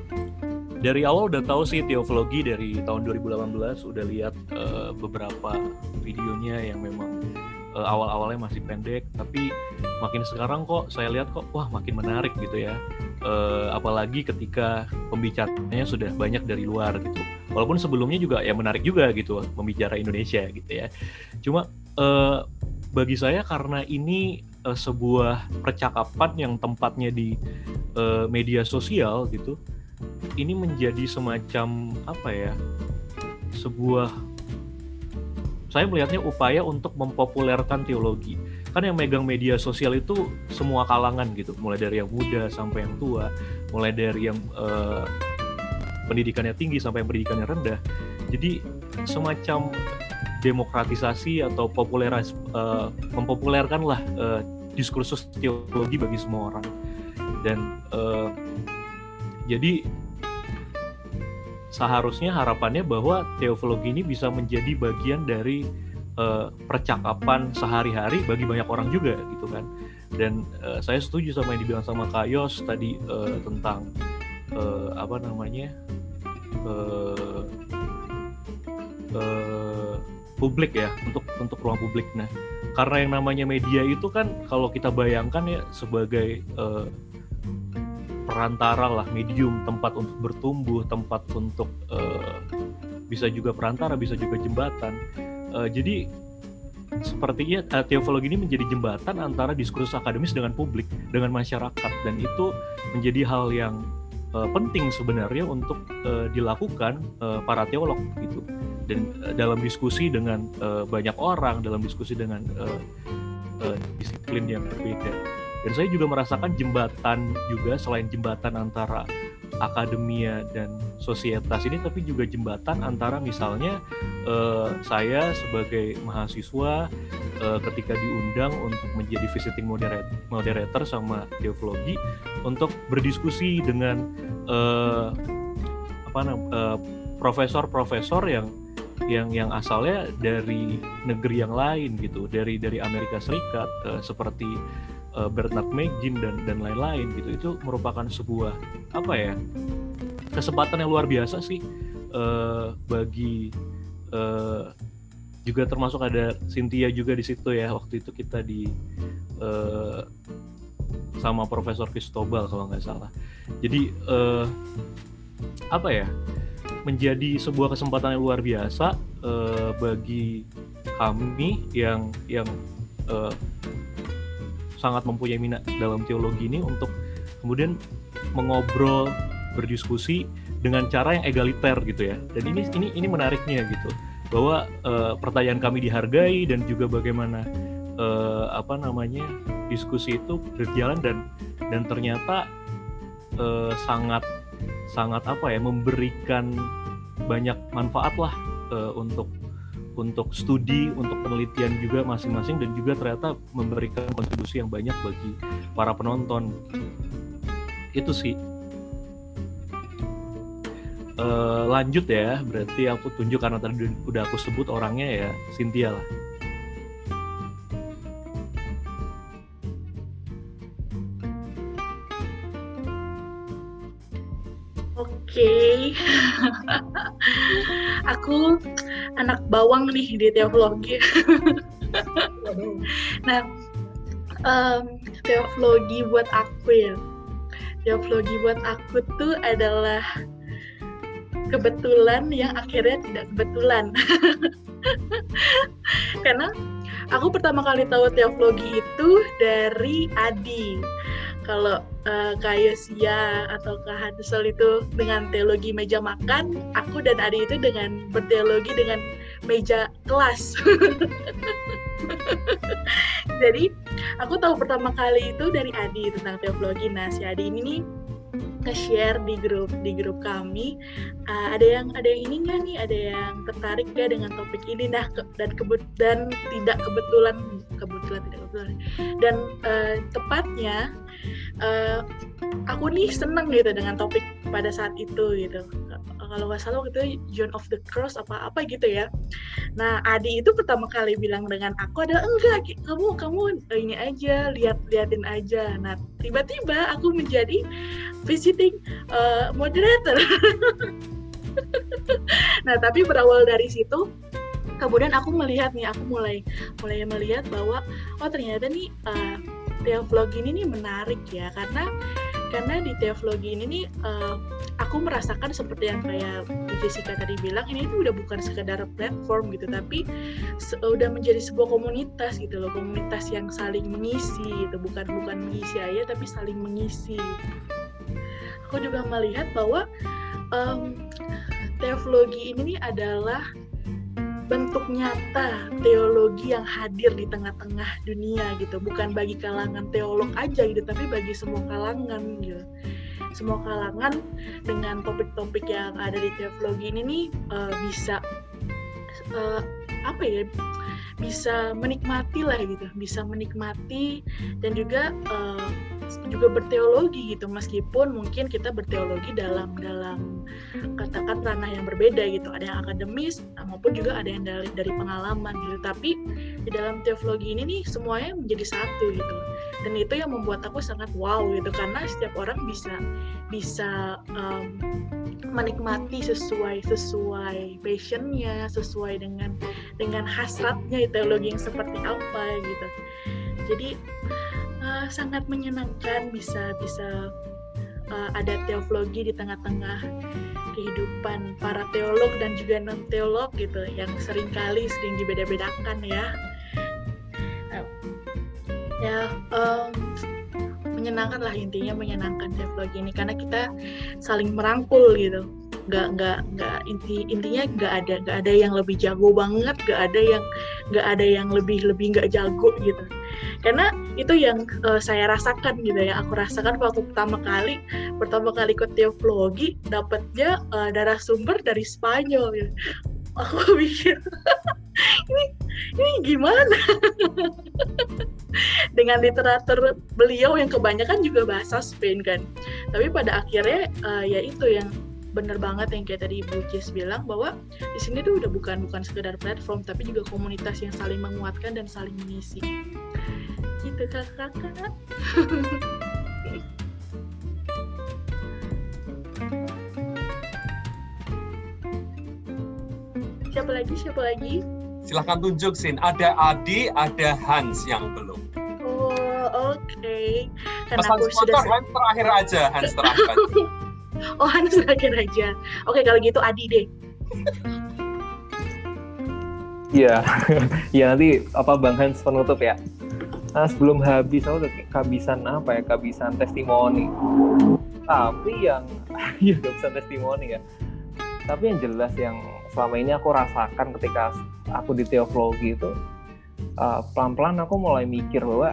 dari awal udah tahu sih teologi dari tahun 2018 udah lihat eh, beberapa videonya yang memang eh, awal-awalnya masih pendek, tapi makin sekarang kok saya lihat kok wah makin menarik gitu ya. Eh, apalagi ketika pembicaranya sudah banyak dari luar gitu. Walaupun sebelumnya juga ya menarik juga gitu membicara Indonesia gitu ya. Cuma eh, bagi saya karena ini eh, sebuah percakapan yang tempatnya di eh, media sosial gitu ini menjadi semacam apa ya sebuah saya melihatnya upaya untuk mempopulerkan teologi. Kan yang megang media sosial itu semua kalangan gitu. Mulai dari yang muda sampai yang tua mulai dari yang eh, pendidikannya tinggi sampai yang pendidikannya rendah. Jadi semacam demokratisasi atau populeras eh, mempopulerkanlah eh, diskursus teologi bagi semua orang. Dan eh, jadi seharusnya harapannya bahwa teologi ini bisa menjadi bagian dari eh, percakapan sehari-hari bagi banyak orang juga gitu kan. Dan eh, saya setuju sama yang dibilang sama Kak Yos tadi eh, tentang eh, apa namanya eh, eh, publik ya untuk untuk ruang publik nah karena yang namanya media itu kan kalau kita bayangkan ya sebagai eh, perantara lah medium tempat untuk bertumbuh tempat untuk eh, bisa juga perantara bisa juga jembatan. Eh, jadi sepertinya eh, teologi ini menjadi jembatan antara diskursus akademis dengan publik dengan masyarakat. Dan itu menjadi hal yang eh, penting sebenarnya untuk eh, dilakukan eh, para teolog gitu. Dan eh, dalam diskusi dengan eh, banyak orang dalam diskusi dengan eh, eh, disiplin yang berbeda dan saya juga merasakan jembatan juga selain jembatan antara akademia dan sosietas ini tapi juga jembatan antara misalnya eh, saya sebagai mahasiswa eh, ketika diundang untuk menjadi visiting moderator, moderator sama teologi untuk berdiskusi dengan eh, apa eh, profesor-profesor yang yang yang asalnya dari negeri yang lain gitu dari dari Amerika Serikat eh, seperti eh, Bernard McGinn dan dan lain-lain gitu itu merupakan sebuah apa ya kesempatan yang luar biasa sih eh, bagi eh, juga termasuk ada Cynthia juga di situ ya waktu itu kita di eh, sama Profesor Cristobal kalau nggak salah. Jadi eh, apa ya menjadi sebuah kesempatan yang luar biasa eh, bagi kami yang yang eh, sangat mempunyai minat dalam teologi ini untuk kemudian mengobrol berdiskusi dengan cara yang egaliter gitu ya. Dan ini ini ini menariknya gitu bahwa eh, pertanyaan kami dihargai dan juga bagaimana eh, apa namanya diskusi itu berjalan dan dan ternyata eh, sangat sangat apa ya memberikan banyak manfaat lah eh, untuk untuk studi untuk penelitian juga masing-masing dan juga ternyata memberikan kontribusi yang banyak bagi para penonton. Itu sih. Eh, lanjut ya berarti aku tunjuk karena tadi udah aku sebut orangnya ya Cynthia lah Oke, aku anak bawang nih di teologi. nah, em, teologi buat aku ya, teologi buat aku tuh adalah kebetulan yang akhirnya tidak kebetulan. Karena aku pertama kali tahu teologi itu dari Adi. Kalau uh, Kak Yosia atau Kak Hansel itu dengan teologi meja makan, aku dan Adi itu dengan berteologi dengan meja kelas. Jadi aku tahu pertama kali itu dari Adi tentang teologi. Nah si Adi ini nih nge-share di grup di grup kami uh, ada yang ada yang ini nggak nih ada yang tertarik gak dengan topik ini nah ke, dan kebut dan tidak kebetulan kebetulan tidak kebetulan. Dan uh, tepatnya uh, aku nih seneng gitu dengan topik pada saat itu gitu. Kalau nggak salah waktu itu John of the Cross apa apa gitu ya. Nah Adi itu pertama kali bilang dengan aku adalah enggak kamu kamu ini aja lihat liatin aja. Nah tiba-tiba aku menjadi visiting uh, moderator. Nah tapi berawal dari situ kemudian aku melihat nih aku mulai mulai melihat bahwa oh ternyata nih uh, teologi ini nih menarik ya karena karena di teologi ini nih uh, aku merasakan seperti yang kayak Jessica tadi bilang ini tuh udah bukan sekedar platform gitu tapi se udah menjadi sebuah komunitas gitu loh komunitas yang saling mengisi gitu bukan bukan mengisi aja tapi saling mengisi. Aku juga melihat bahwa um, ini adalah bentuk nyata teologi yang hadir di tengah-tengah dunia gitu. Bukan bagi kalangan teolog aja gitu tapi bagi semua kalangan gitu. Semua kalangan dengan topik-topik yang ada di teologi ini nih uh, bisa uh, apa ya bisa menikmati lah gitu. Bisa menikmati dan juga uh, juga berteologi gitu meskipun mungkin kita berteologi dalam dalam katakan ranah yang berbeda gitu. Ada yang akademis maupun juga ada yang dari dari pengalaman gitu. Tapi di dalam teologi ini nih semuanya menjadi satu gitu. Dan itu yang membuat aku sangat wow gitu karena setiap orang bisa bisa um, menikmati sesuai sesuai passionnya sesuai dengan dengan hasratnya teologi yang seperti apa gitu. Jadi uh, sangat menyenangkan bisa bisa uh, ada teologi di tengah-tengah kehidupan para teolog dan juga non teolog gitu yang sering kali sering dibeda-bedakan ya. Uh, ya um, menyenangkan lah intinya menyenangkan teologi ini karena kita saling merangkul gitu. Nggak nggak nggak inti intinya nggak ada nggak ada yang lebih jago banget nggak ada yang nggak ada yang lebih lebih nggak jago gitu karena itu yang uh, saya rasakan gitu ya. Aku rasakan waktu pertama kali pertama kali ikut teologi dapatnya uh, darah sumber dari Spanyol gitu. aku mikir ini ini gimana? Dengan literatur beliau yang kebanyakan juga bahasa Spain kan. Tapi pada akhirnya uh, ya itu yang bener banget yang kayak tadi Ibu Jess bilang bahwa di sini tuh udah bukan bukan sekedar platform tapi juga komunitas yang saling menguatkan dan saling mengisi. Gitu kakak-kakak siapa lagi? Siapa lagi? Silahkan tunjuk sin. Ada Adi ada Hans yang belum. Oh oke. Okay. karena Pesan aku sudah Hans terakhir aja Hans terakhir. aja. oh Hans terakhir aja oke kalau gitu Adi deh Iya, ya nanti apa Bang Hans penutup ya. Nah, sebelum habis aku udah kehabisan apa ya, kehabisan testimoni. Tapi yang ya kehabisan testimoni ya. Tapi yang jelas yang selama ini aku rasakan ketika aku di teologi itu uh, pelan-pelan aku mulai mikir bahwa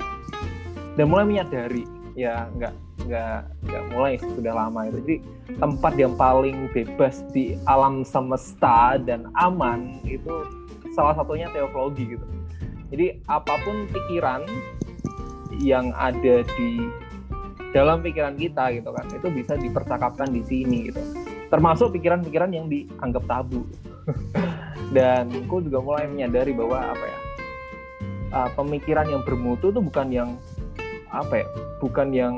dan mulai menyadari ya nggak nggak nggak mulai sudah lama itu. Jadi tempat yang paling bebas di alam semesta dan aman itu salah satunya teologi gitu. Jadi apa pun pikiran yang ada di dalam pikiran kita gitu kan itu bisa dipercakapkan di sini gitu. Termasuk pikiran-pikiran yang dianggap tabu. Dan aku juga mulai menyadari bahwa apa ya uh, pemikiran yang bermutu itu bukan yang apa ya bukan yang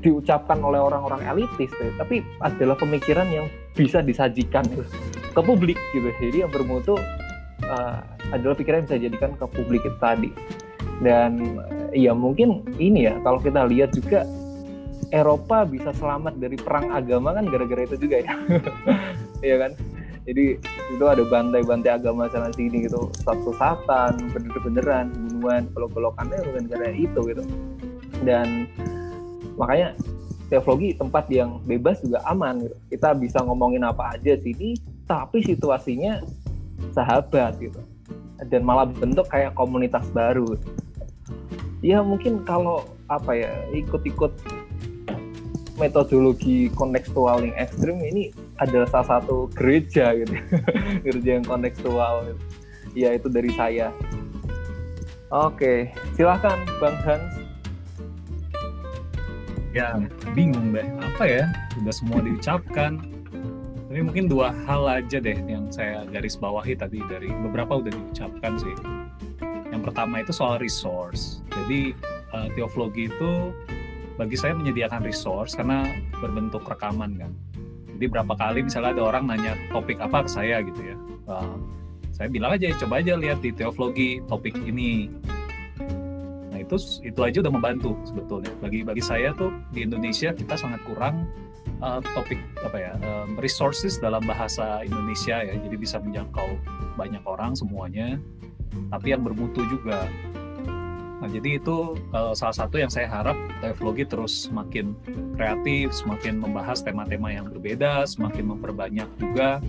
diucapkan oleh orang-orang elitis gitu, tapi adalah pemikiran yang bisa disajikan gitu, ke publik gitu. Jadi yang bermutu uh, adalah pikiran yang bisa dijadikan ke publik itu tadi. Dan ya mungkin ini ya kalau kita lihat juga Eropa bisa selamat dari perang agama kan gara-gara itu juga ya. Iya kan? Jadi itu ada bantai-bantai agama sana sini gitu. Satu-satan bener-beneran bunuhan pelok-pelokannya bukan gara itu gitu. Dan makanya teologi tempat yang bebas juga aman gitu. kita bisa ngomongin apa aja sini tapi situasinya sahabat gitu. Dan malah bentuk kayak komunitas baru. Ya mungkin kalau apa ya ikut-ikut metodologi kontekstual yang ekstrim ini adalah salah satu gereja gitu. Gereja yang kontekstual gitu. ya itu dari saya. Oke silahkan bang Hans ya bingung deh apa ya udah semua diucapkan tapi mungkin dua hal aja deh yang saya garis bawahi tadi dari beberapa udah diucapkan sih yang pertama itu soal resource jadi uh, teologi itu bagi saya menyediakan resource karena berbentuk rekaman kan. Jadi berapa kali misalnya ada orang nanya topik apa ke saya gitu ya. Uh, saya bilang aja coba aja lihat di teologi topik ini. Nah itu aja udah membantu sebetulnya. Bagi bagi saya tuh di Indonesia kita sangat kurang uh, topik apa ya um, resources dalam bahasa Indonesia ya. Jadi bisa menjangkau banyak orang semuanya. Tapi yang bermutu juga Nah, jadi itu uh, salah satu yang saya harap teologi terus semakin kreatif, semakin membahas tema-tema yang berbeda, semakin memperbanyak juga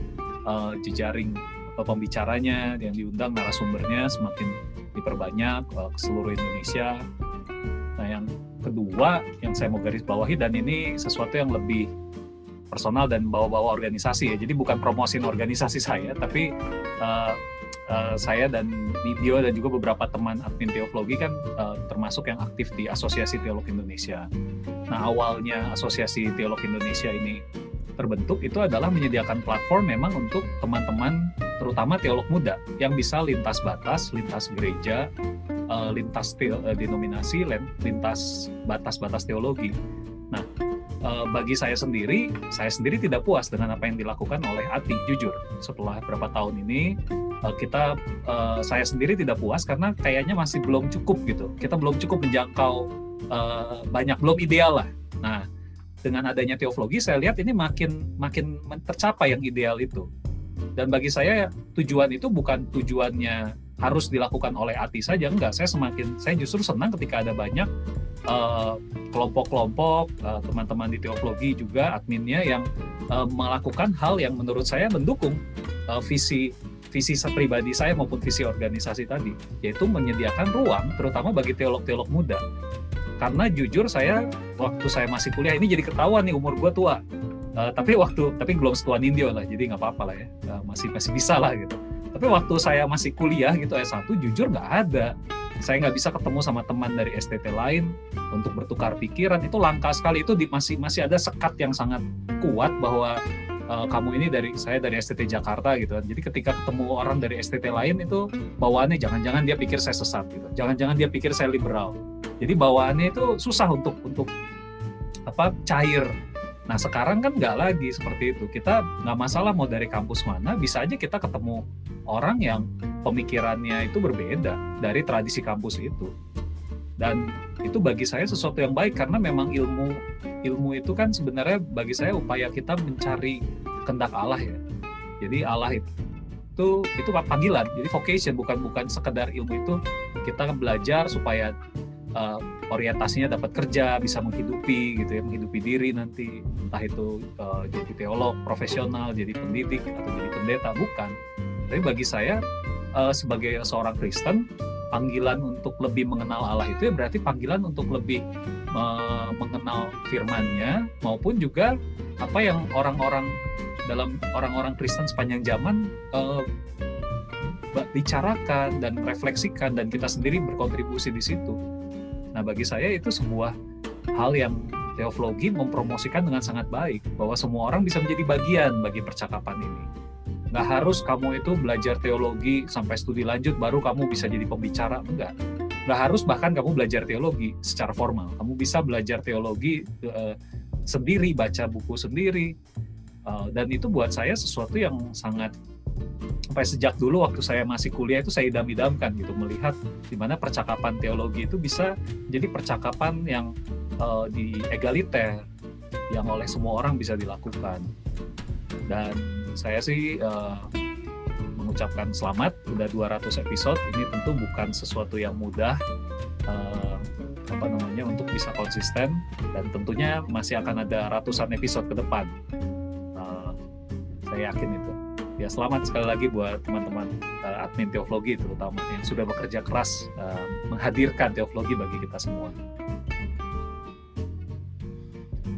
uh, jejaring pembicaranya yang diundang narasumbernya semakin diperbanyak uh, ke seluruh Indonesia. Nah, yang kedua yang saya mau garis bawahi dan ini sesuatu yang lebih personal dan bawa-bawa organisasi ya. Jadi bukan promosiin organisasi saya, tapi uh, uh, saya dan Nibio dan juga beberapa teman admin teologi kan uh, termasuk yang aktif di Asosiasi Teolog Indonesia. Nah awalnya Asosiasi Teolog Indonesia ini terbentuk itu adalah menyediakan platform memang untuk teman-teman terutama teolog muda yang bisa lintas batas, lintas gereja, uh, lintas te uh, denominasi, lintas batas-batas teologi. Nah, uh, bagi saya sendiri, saya sendiri tidak puas dengan apa yang dilakukan oleh Ati. Jujur, setelah beberapa tahun ini kita, saya sendiri tidak puas karena kayaknya masih belum cukup gitu. Kita belum cukup menjangkau banyak, belum ideal lah. Nah, dengan adanya teologi, saya lihat ini makin makin tercapai yang ideal itu. Dan bagi saya tujuan itu bukan tujuannya harus dilakukan oleh Ati saja, enggak. Saya semakin, saya justru senang ketika ada banyak kelompok kelompok-kelompok uh, teman-teman di teologi juga adminnya yang uh, melakukan hal yang menurut saya mendukung uh, visi visi pribadi saya maupun visi organisasi tadi yaitu menyediakan ruang terutama bagi teolog-teolog muda karena jujur saya waktu saya masih kuliah ini jadi ketahuan nih umur gue tua uh, tapi waktu tapi belum setua Nindyo lah jadi nggak apa-apa lah ya uh, masih masih bisa lah gitu Tapi waktu saya masih kuliah gitu S1 jujur nggak ada. Saya nggak bisa ketemu sama teman dari STT lain untuk bertukar pikiran itu langka sekali itu di, masih masih ada sekat yang sangat kuat bahwa uh, kamu ini dari saya dari STT Jakarta gitu. Jadi ketika ketemu orang dari STT lain itu bawaannya jangan-jangan dia pikir saya sesat gitu. Jangan-jangan dia pikir saya liberal. Jadi bawaannya itu susah untuk untuk apa cair. Nah sekarang kan nggak lagi seperti itu. Kita nggak masalah mau dari kampus mana, bisa aja kita ketemu orang yang pemikirannya itu berbeda dari tradisi kampus itu. Dan itu bagi saya sesuatu yang baik karena memang ilmu ilmu itu kan sebenarnya bagi saya upaya kita mencari kendak Allah ya. Jadi Allah itu itu itu panggilan jadi vocation bukan bukan sekedar ilmu itu kita belajar supaya uh, orientasinya dapat kerja, bisa menghidupi gitu ya, menghidupi diri nanti entah itu uh, jadi teolog profesional, jadi pendidik atau jadi pendeta bukan. Tapi bagi saya uh, sebagai seorang Kristen panggilan untuk lebih mengenal Allah itu ya berarti panggilan untuk lebih uh, mengenal firman-Nya maupun juga apa yang orang-orang dalam orang-orang Kristen sepanjang zaman uh, bicarakan dan refleksikan dan kita sendiri berkontribusi di situ Nah, bagi saya itu sebuah hal yang teoflogi mempromosikan dengan sangat baik bahwa semua orang bisa menjadi bagian bagi percakapan ini. Nggak harus kamu itu belajar teologi sampai studi lanjut baru kamu bisa jadi pembicara, enggak. Nggak harus bahkan kamu belajar teologi secara formal. Kamu bisa belajar teologi uh, sendiri, baca buku sendiri, uh, dan itu buat saya sesuatu yang sangat sampai sejak dulu waktu saya masih kuliah itu saya idam-idamkan gitu melihat di mana percakapan teologi itu bisa jadi percakapan yang uh, di egaliter yang oleh semua orang bisa dilakukan. Dan saya sih uh, mengucapkan selamat udah 200 episode. Ini tentu bukan sesuatu yang mudah uh, apa namanya untuk bisa konsisten dan tentunya masih akan ada ratusan episode ke depan. Uh, saya yakin itu ya selamat sekali lagi buat teman-teman uh, admin teologi terutama yang sudah bekerja keras uh, menghadirkan teologi bagi kita semua.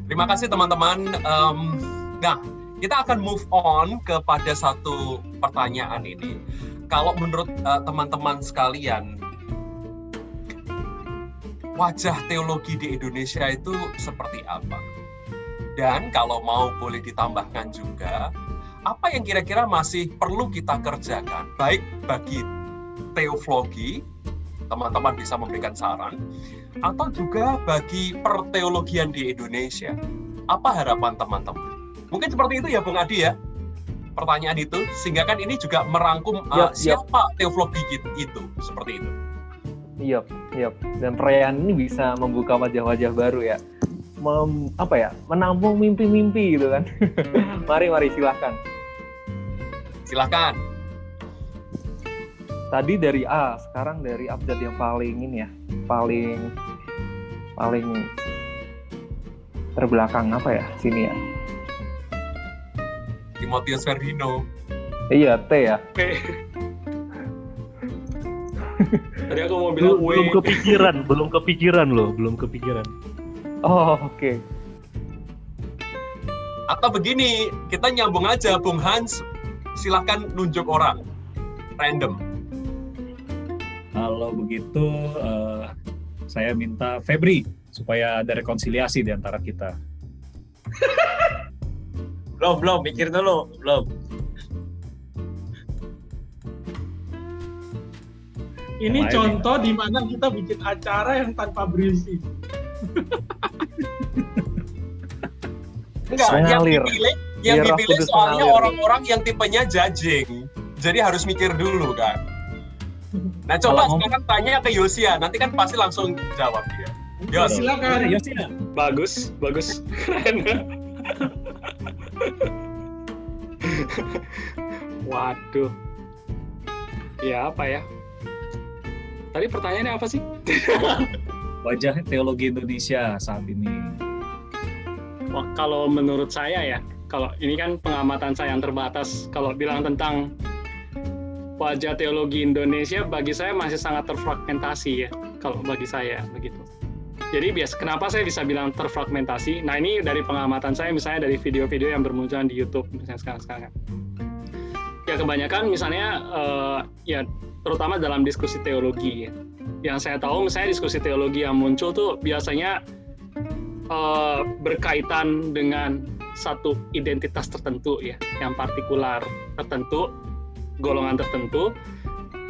Terima kasih teman-teman. Um, nah, kita akan move on kepada satu pertanyaan ini. Kalau menurut uh, teman-teman sekalian, wajah teologi di Indonesia itu seperti apa? Dan kalau mau boleh ditambahkan juga, apa yang kira-kira masih perlu kita kerjakan, baik bagi teoflogi, teman-teman bisa memberikan saran, atau juga bagi perteologian di Indonesia. Apa harapan teman-teman? Mungkin seperti itu ya Bung Adi ya, pertanyaan itu, sehingga kan ini juga merangkum uh, siapa yep. teoflogi itu, seperti itu. Iya, iya. Dan perayaan ini bisa membuka wajah-wajah baru ya. Mem, apa ya menampung mimpi-mimpi gitu kan mari mari silahkan Silahkan. Tadi dari A, sekarang dari abjad yang paling ini ya, paling paling terbelakang apa ya sini ya? Timotius Ferdino. Iya, T ya. T. Tadi aku mau bilang belum, belum kepikiran, belum kepikiran loh, belum kepikiran. Oh, oke. Okay. Atau begini, kita nyambung aja Bung Hans silahkan nunjuk orang random. Kalau begitu uh, saya minta Febri supaya ada rekonsiliasi di antara kita. belum belum mikir dulu belum. Ini Main contoh di mana kita bikin acara yang tanpa berisi. Enggak, yang dipilih yang Biar dipilih soalnya orang-orang yang tipenya judging. Jadi harus mikir dulu kan. Nah coba Kalau sekarang tanya ke Yosia, nanti kan pasti langsung jawab dia. Yos. Silakan. Yosia. Bagus, bagus. Keren. Waduh. Ya apa ya? Tadi pertanyaannya apa sih? Wajah teologi Indonesia saat ini. Wah, kalau menurut saya ya, kalau ini kan pengamatan saya yang terbatas kalau bilang tentang wajah teologi Indonesia bagi saya masih sangat terfragmentasi ya kalau bagi saya begitu. Jadi bias kenapa saya bisa bilang terfragmentasi? Nah ini dari pengamatan saya misalnya dari video-video yang bermunculan di YouTube misalnya sekarang-sekarang. Ya ya kebanyakan misalnya uh, ya terutama dalam diskusi teologi ya. Yang saya tahu misalnya diskusi teologi yang muncul tuh biasanya uh, berkaitan dengan satu identitas tertentu ya, yang partikular tertentu, golongan tertentu,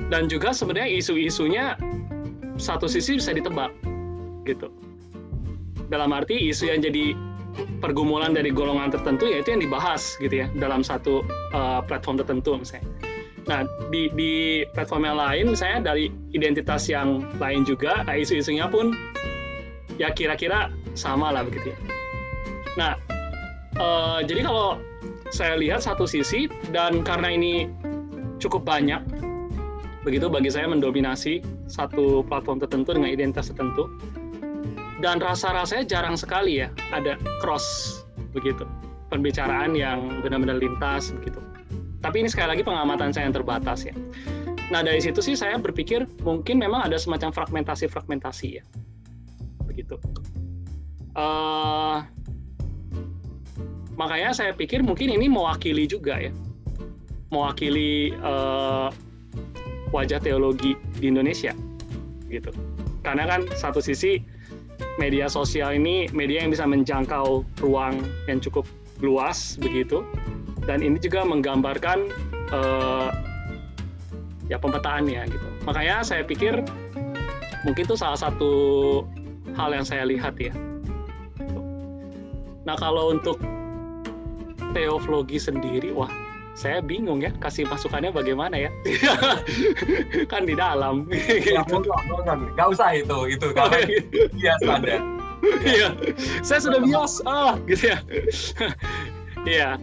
dan juga sebenarnya isu-isunya satu sisi bisa ditebak gitu. Dalam arti isu yang jadi pergumulan dari golongan tertentu yaitu yang dibahas gitu ya dalam satu uh, platform tertentu misalnya. Nah di di platform yang lain misalnya dari identitas yang lain juga nah, isu-isunya pun ya kira-kira sama lah begitu ya. Nah uh, jadi kalau saya lihat satu sisi dan karena ini cukup banyak begitu bagi saya mendominasi satu platform tertentu dengan identitas tertentu dan rasa-rasanya jarang sekali ya ada cross begitu pembicaraan yang benar-benar lintas begitu. Tapi ini sekali lagi pengamatan saya yang terbatas ya. Nah dari situ sih saya berpikir mungkin memang ada semacam fragmentasi-fragmentasi ya begitu. Uh, makanya saya pikir mungkin ini mewakili juga ya. Mewakili uh, wajah teologi di Indonesia gitu. Karena kan satu sisi media sosial ini media yang bisa menjangkau ruang yang cukup luas begitu. Dan ini juga menggambarkan uh, ya pemetaannya gitu. Makanya saya pikir mungkin itu salah satu hal yang saya lihat ya. Nah kalau untuk teoflogi sendiri wah saya bingung ya kasih masukannya bagaimana ya? Kan di dalam. Ya, gitu. nggak usah itu itu. Karena bias standar. Iya. Saya sudah bias ah gitu ya. Iya.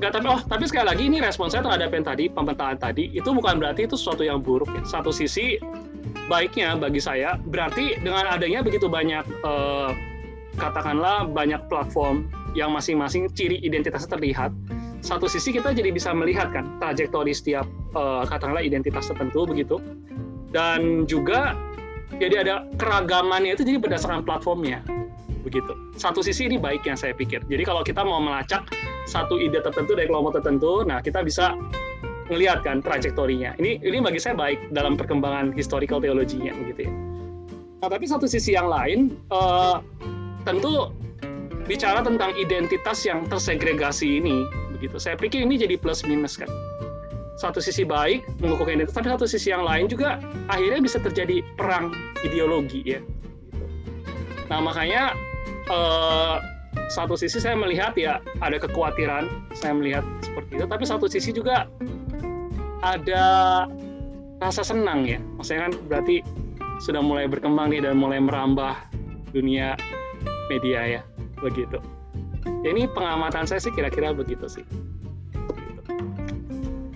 Gak, tapi oh tapi sekali lagi ini respon saya terhadap yang tadi pemetaan tadi itu bukan berarti itu sesuatu yang buruk ya. Satu sisi baiknya bagi saya. Berarti dengan adanya begitu banyak eh, katakanlah banyak platform yang masing-masing ciri identitasnya terlihat satu sisi kita jadi bisa melihat kan trajektori setiap uh, katakanlah identitas tertentu begitu. Dan juga jadi ada keragamannya itu jadi berdasarkan platformnya begitu. Satu sisi ini baik yang saya pikir. Jadi kalau kita mau melacak satu ide tertentu dari kelompok tertentu nah kita bisa melihat kan trajektorinya ini ini bagi saya baik dalam perkembangan historical teologinya begitu ya nah tapi satu sisi yang lain uh, tentu bicara tentang identitas yang tersegregasi ini begitu. Saya pikir ini jadi plus minus kan. Satu sisi baik mengukuhkan identitas, tapi satu sisi yang lain juga akhirnya bisa terjadi perang ideologi ya. Nah makanya eh, satu sisi saya melihat ya ada kekhawatiran, saya melihat seperti itu, tapi satu sisi juga ada rasa senang ya. Maksudnya kan berarti sudah mulai berkembang nih dan mulai merambah dunia media ya begitu. Ya ini pengamatan saya sih kira-kira begitu sih.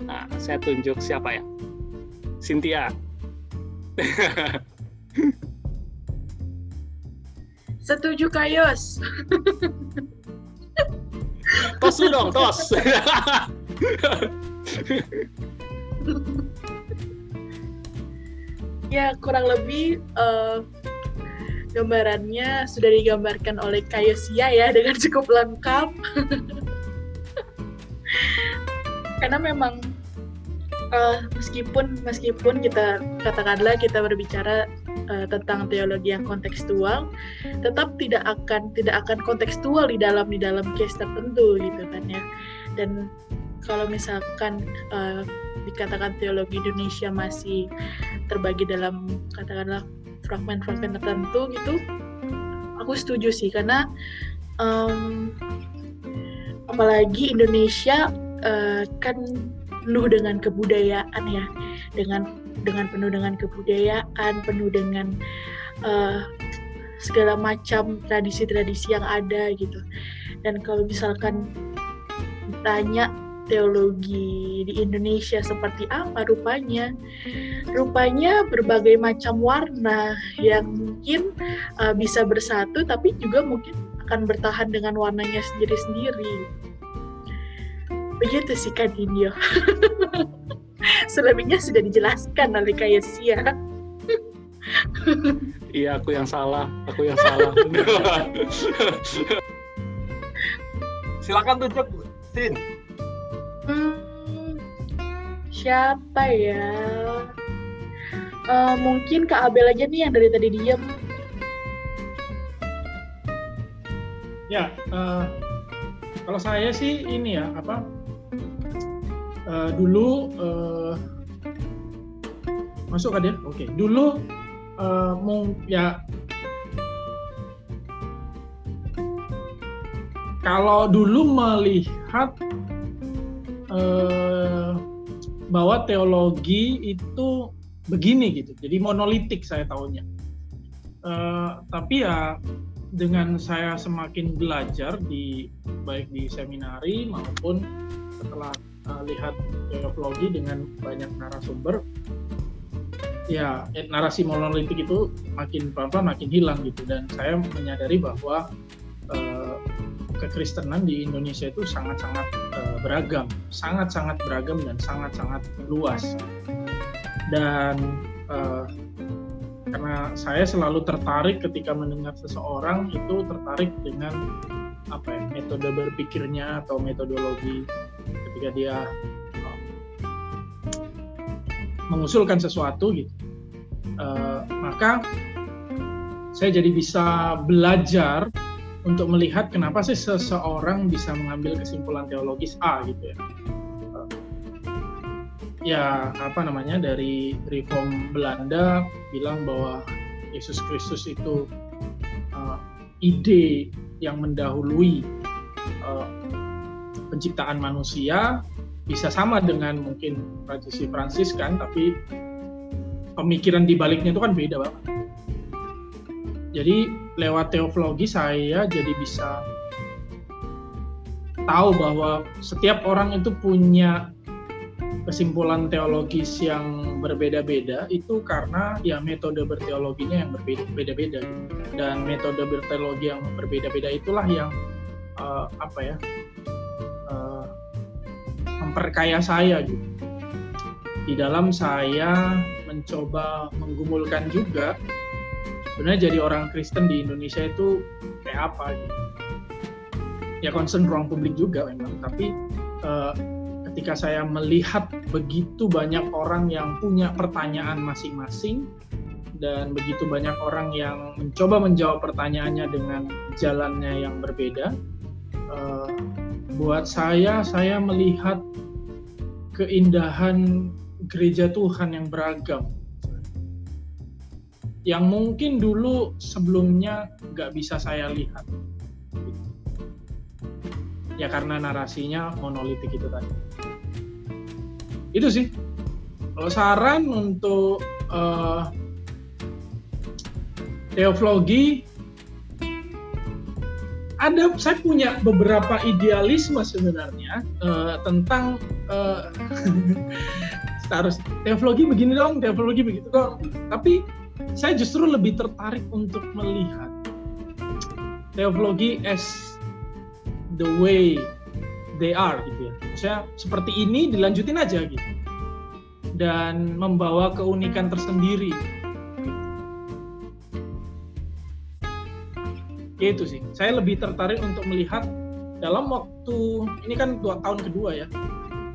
Nah saya tunjuk siapa ya? Cynthia. Setuju Kayos tos dong tos ya kurang lebih uh, gambarannya sudah digambarkan oleh Kayosia ya dengan cukup lengkap. Karena memang uh, meskipun meskipun kita katakanlah kita berbicara uh, tentang teologi yang kontekstual, tetap tidak akan tidak akan kontekstual di dalam di dalam case tertentu gitu kan ya. Dan kalau misalkan uh, dikatakan teologi Indonesia masih terbagi dalam katakanlah fragmen-fragmen tertentu gitu aku setuju sih. Karena um, apalagi Indonesia uh, kan penuh dengan kebudayaan ya. Dengan dengan penuh dengan kebudayaan penuh dengan uh, segala macam tradisi-tradisi yang ada gitu. Dan kalau misalkan tanya teologi di Indonesia seperti apa rupanya? Rupanya berbagai macam warna yang mungkin uh, bisa bersatu tapi juga mungkin akan bertahan dengan warnanya sendiri-sendiri. Begitu sih Kak Dinio. Selebihnya sudah dijelaskan oleh Kayesia. iya, aku yang salah. Aku yang salah. Silakan tunjuk, Sin. Hmm, Siapa ya? Eh, mungkin Kak Abel aja nih yang dari tadi diem. Ya, eh, kalau saya sih ini ya apa? eh, dulu eh, masuk kan dia? Oke, dulu eh, mung ya kalau dulu melihat eh, bahwa teologi itu begini gitu, jadi monolitik saya tahunya. Eh, tapi ya dengan saya semakin belajar di baik di seminari maupun setelah uh, lihat teologi dengan banyak narasumber ya eh, narasi monolitik itu makin pelan-pelan makin hilang gitu dan saya menyadari bahwa uh, kekristenan di Indonesia itu sangat-sangat uh, beragam. Sangat-sangat beragam dan sangat-sangat luas. Dan uh, karena saya selalu tertarik ketika mendengar seseorang itu tertarik dengan apa ya metode berpikirnya atau metodologi ketika dia uh, mengusulkan sesuatu gitu. Uh, maka saya jadi bisa belajar untuk melihat kenapa sih seseorang bisa mengambil kesimpulan teologis A gitu ya ya apa namanya dari reform Belanda bilang bahwa Yesus Kristus itu uh, ide yang mendahului uh, penciptaan manusia bisa sama dengan mungkin tradisi Fransiskan tapi pemikiran di baliknya itu kan beda banget. Jadi lewat teologi saya jadi bisa tahu bahwa setiap orang itu punya kesimpulan teologis yang berbeda-beda itu karena ya metode berteologinya yang berbeda-beda dan metode berteologi yang berbeda-beda itulah yang uh, apa ya uh, memperkaya saya gitu. Di dalam saya mencoba menggumulkan juga sebenarnya jadi orang Kristen di Indonesia itu kayak apa gitu. Ya concern ruang publik juga memang tapi uh, ketika saya melihat begitu banyak orang yang punya pertanyaan masing-masing dan begitu banyak orang yang mencoba menjawab pertanyaannya dengan jalannya yang berbeda, uh, buat saya saya melihat keindahan gereja Tuhan yang beragam, yang mungkin dulu sebelumnya nggak bisa saya lihat ya karena narasinya monolitik itu tadi. Itu sih. Kalau saran untuk uh, teologi ada saya punya beberapa idealisme sebenarnya uh, tentang uh, harus teologi begini dong, teologi begitu dong. Tapi saya justru lebih tertarik untuk melihat teologi as the way they are gitu ya. Saya seperti ini dilanjutin aja gitu. Dan membawa keunikan tersendiri. Gitu sih. Saya lebih tertarik untuk melihat dalam waktu ini kan dua tahun kedua ya.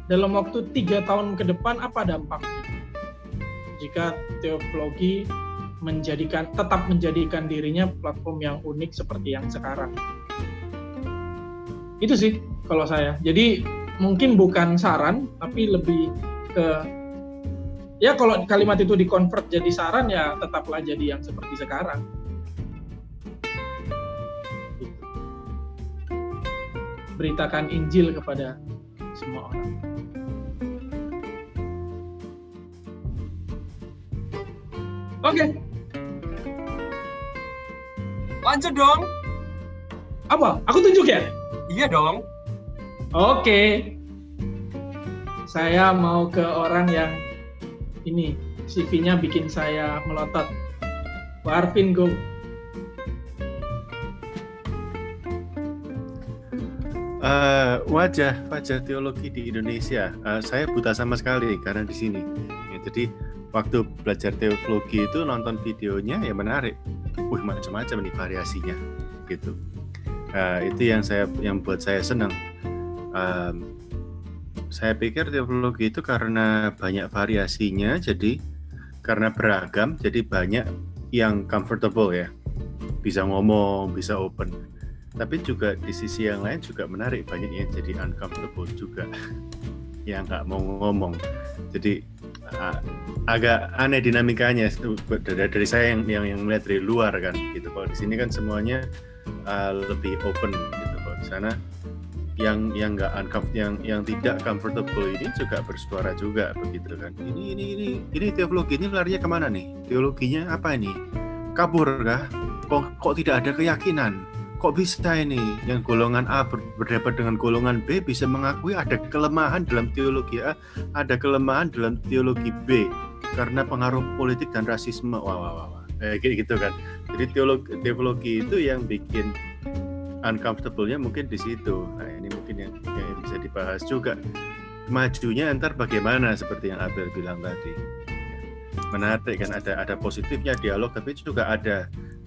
Dalam waktu tiga tahun ke depan apa dampaknya? Jika teologi menjadikan tetap menjadikan dirinya platform yang unik seperti yang sekarang. Itu sih kalau saya. Jadi mungkin bukan saran tapi lebih ke ya kalau kalimat itu dikonvert jadi saran ya tetaplah jadi yang seperti sekarang. Beritakan Injil kepada semua orang. Oke. okay. Lanjut dong apa aku tunjuk ya Iya dong. Oke. Saya mau ke orang yang ini CV-nya bikin saya melotot. Pak Arvin, go. Uh, wajah wajah teologi di Indonesia uh, saya buta sama sekali karena di sini ya, jadi waktu belajar teologi itu nonton videonya ya menarik wih macam-macam nih variasinya gitu uh, itu yang saya yang buat saya senang um, saya pikir teologi itu karena banyak variasinya, jadi karena beragam, jadi banyak yang comfortable ya, bisa ngomong, bisa open. Tapi juga di sisi yang lain juga menarik, banyak yang jadi uncomfortable juga, yang nggak mau ngomong. Jadi uh, agak aneh dinamikanya dari, dari saya yang, yang yang melihat dari luar kan, gitu. Kalau di sini kan semuanya uh, lebih open gitu. Kalau di sana yang yang nggak uncomfortable yang yang tidak comfortable ini juga bersuara juga begitu kan. Ini ini ini ini teologi ini larinya ke mana nih? Teologinya apa ini? Kabur kah kok kok tidak ada keyakinan kok bisa ini yang golongan A ber, berdebat dengan golongan B bisa mengakui ada kelemahan dalam teologi A ada kelemahan dalam teologi B karena pengaruh politik dan rasisme wah wah wah, wah. Eh, gitu kan jadi teologi teologi itu yang bikin uncomfortable-nya mungkin di situ. Nah, ini mungkin yang, yang bisa dibahas juga. Majunya ntar bagaimana seperti yang Abel bilang tadi. Menarik kan ada ada positifnya dialog tapi juga ada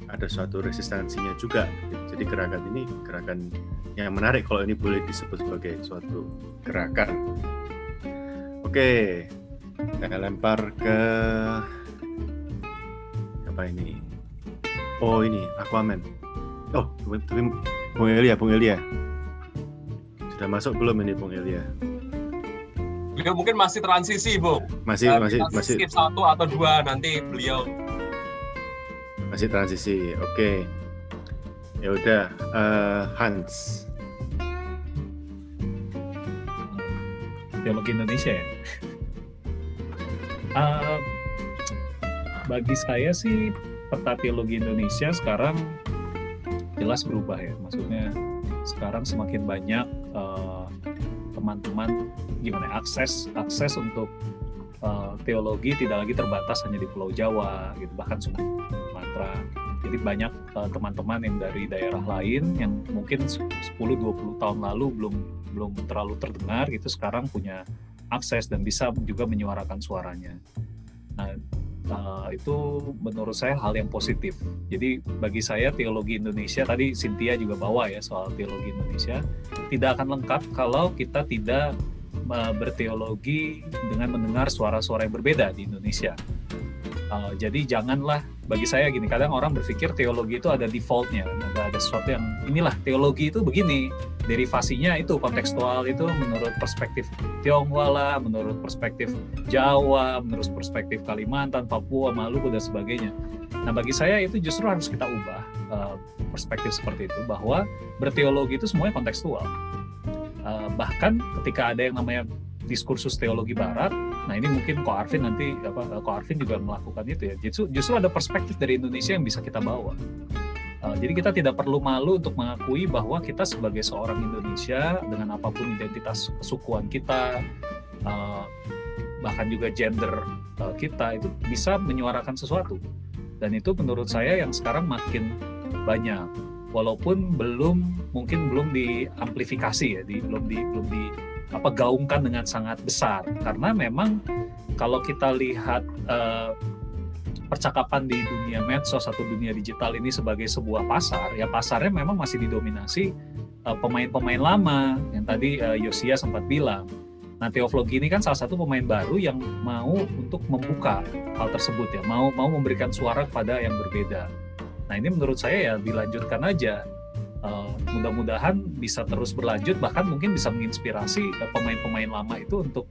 ada suatu resistansinya juga. Jadi gerakan ini gerakan yang menarik kalau ini boleh disebut sebagai suatu gerakan. Oke, saya lempar ke apa ini? Oh ini Aquaman. Oh, tapi Bung Elia, Bung Elia. Sudah masuk belum ini Bung Elia? Beliau mungkin masih transisi, Bung. Masih, uh, masih, masih. Skip satu atau dua nanti beliau. Masih transisi, oke. Okay. Ya udah, uh, Hans. Teologi Indonesia ya. uh, bagi saya sih peta teologi Indonesia sekarang jelas berubah ya. Maksudnya sekarang semakin banyak teman-teman uh, gimana ya, akses akses untuk uh, teologi tidak lagi terbatas hanya di Pulau Jawa gitu bahkan Sumatera. Jadi banyak uh, teman-teman yang dari daerah lain yang mungkin 10-20 tahun lalu belum belum terlalu terdengar gitu sekarang punya akses dan bisa juga menyuarakan suaranya. Nah, uh, itu menurut saya hal yang positif. Jadi bagi saya teologi Indonesia tadi Cynthia juga bawa ya soal teologi Indonesia tidak akan lengkap kalau kita tidak uh, berteologi dengan mendengar suara-suara yang berbeda di Indonesia. Uh, jadi janganlah bagi saya gini kadang orang berpikir teologi itu ada defaultnya ada ada sesuatu yang inilah teologi itu begini derivasinya itu kontekstual itu menurut perspektif Tionghoa lah menurut perspektif Jawa menurut perspektif Kalimantan Papua Maluku dan sebagainya nah bagi saya itu justru harus kita ubah uh, perspektif seperti itu bahwa berteologi itu semuanya kontekstual uh, bahkan ketika ada yang namanya diskursus teologi barat. Nah ini mungkin Ko Arvin nanti apa Ko Arvin juga melakukan itu ya. Justru justru ada perspektif dari Indonesia yang bisa kita bawa. Uh, jadi kita tidak perlu malu untuk mengakui bahwa kita sebagai seorang Indonesia dengan apa pun identitas kesukuan kita, bahkan juga gender kita itu bisa menyuarakan sesuatu. Dan itu menurut saya yang sekarang makin banyak, walaupun belum mungkin belum diamplifikasi ya, di, belum di belum di apa gaungkan dengan sangat besar. Karena memang kalau kita lihat uh, percakapan di dunia medsos atau dunia digital ini sebagai sebuah pasar ya pasarnya memang masih didominasi eh, pemain-pemain lama. Yang tadi uh, Yosia sempat bilang nah teoflogi ini kan salah satu pemain baru yang mau untuk membuka hal tersebut ya. Mau mau memberikan suara kepada yang berbeda nah ini menurut saya ya dilanjutkan aja. Uh, mudah-mudahan bisa terus berlanjut bahkan mungkin bisa menginspirasi eh, pemain-pemain lama itu untuk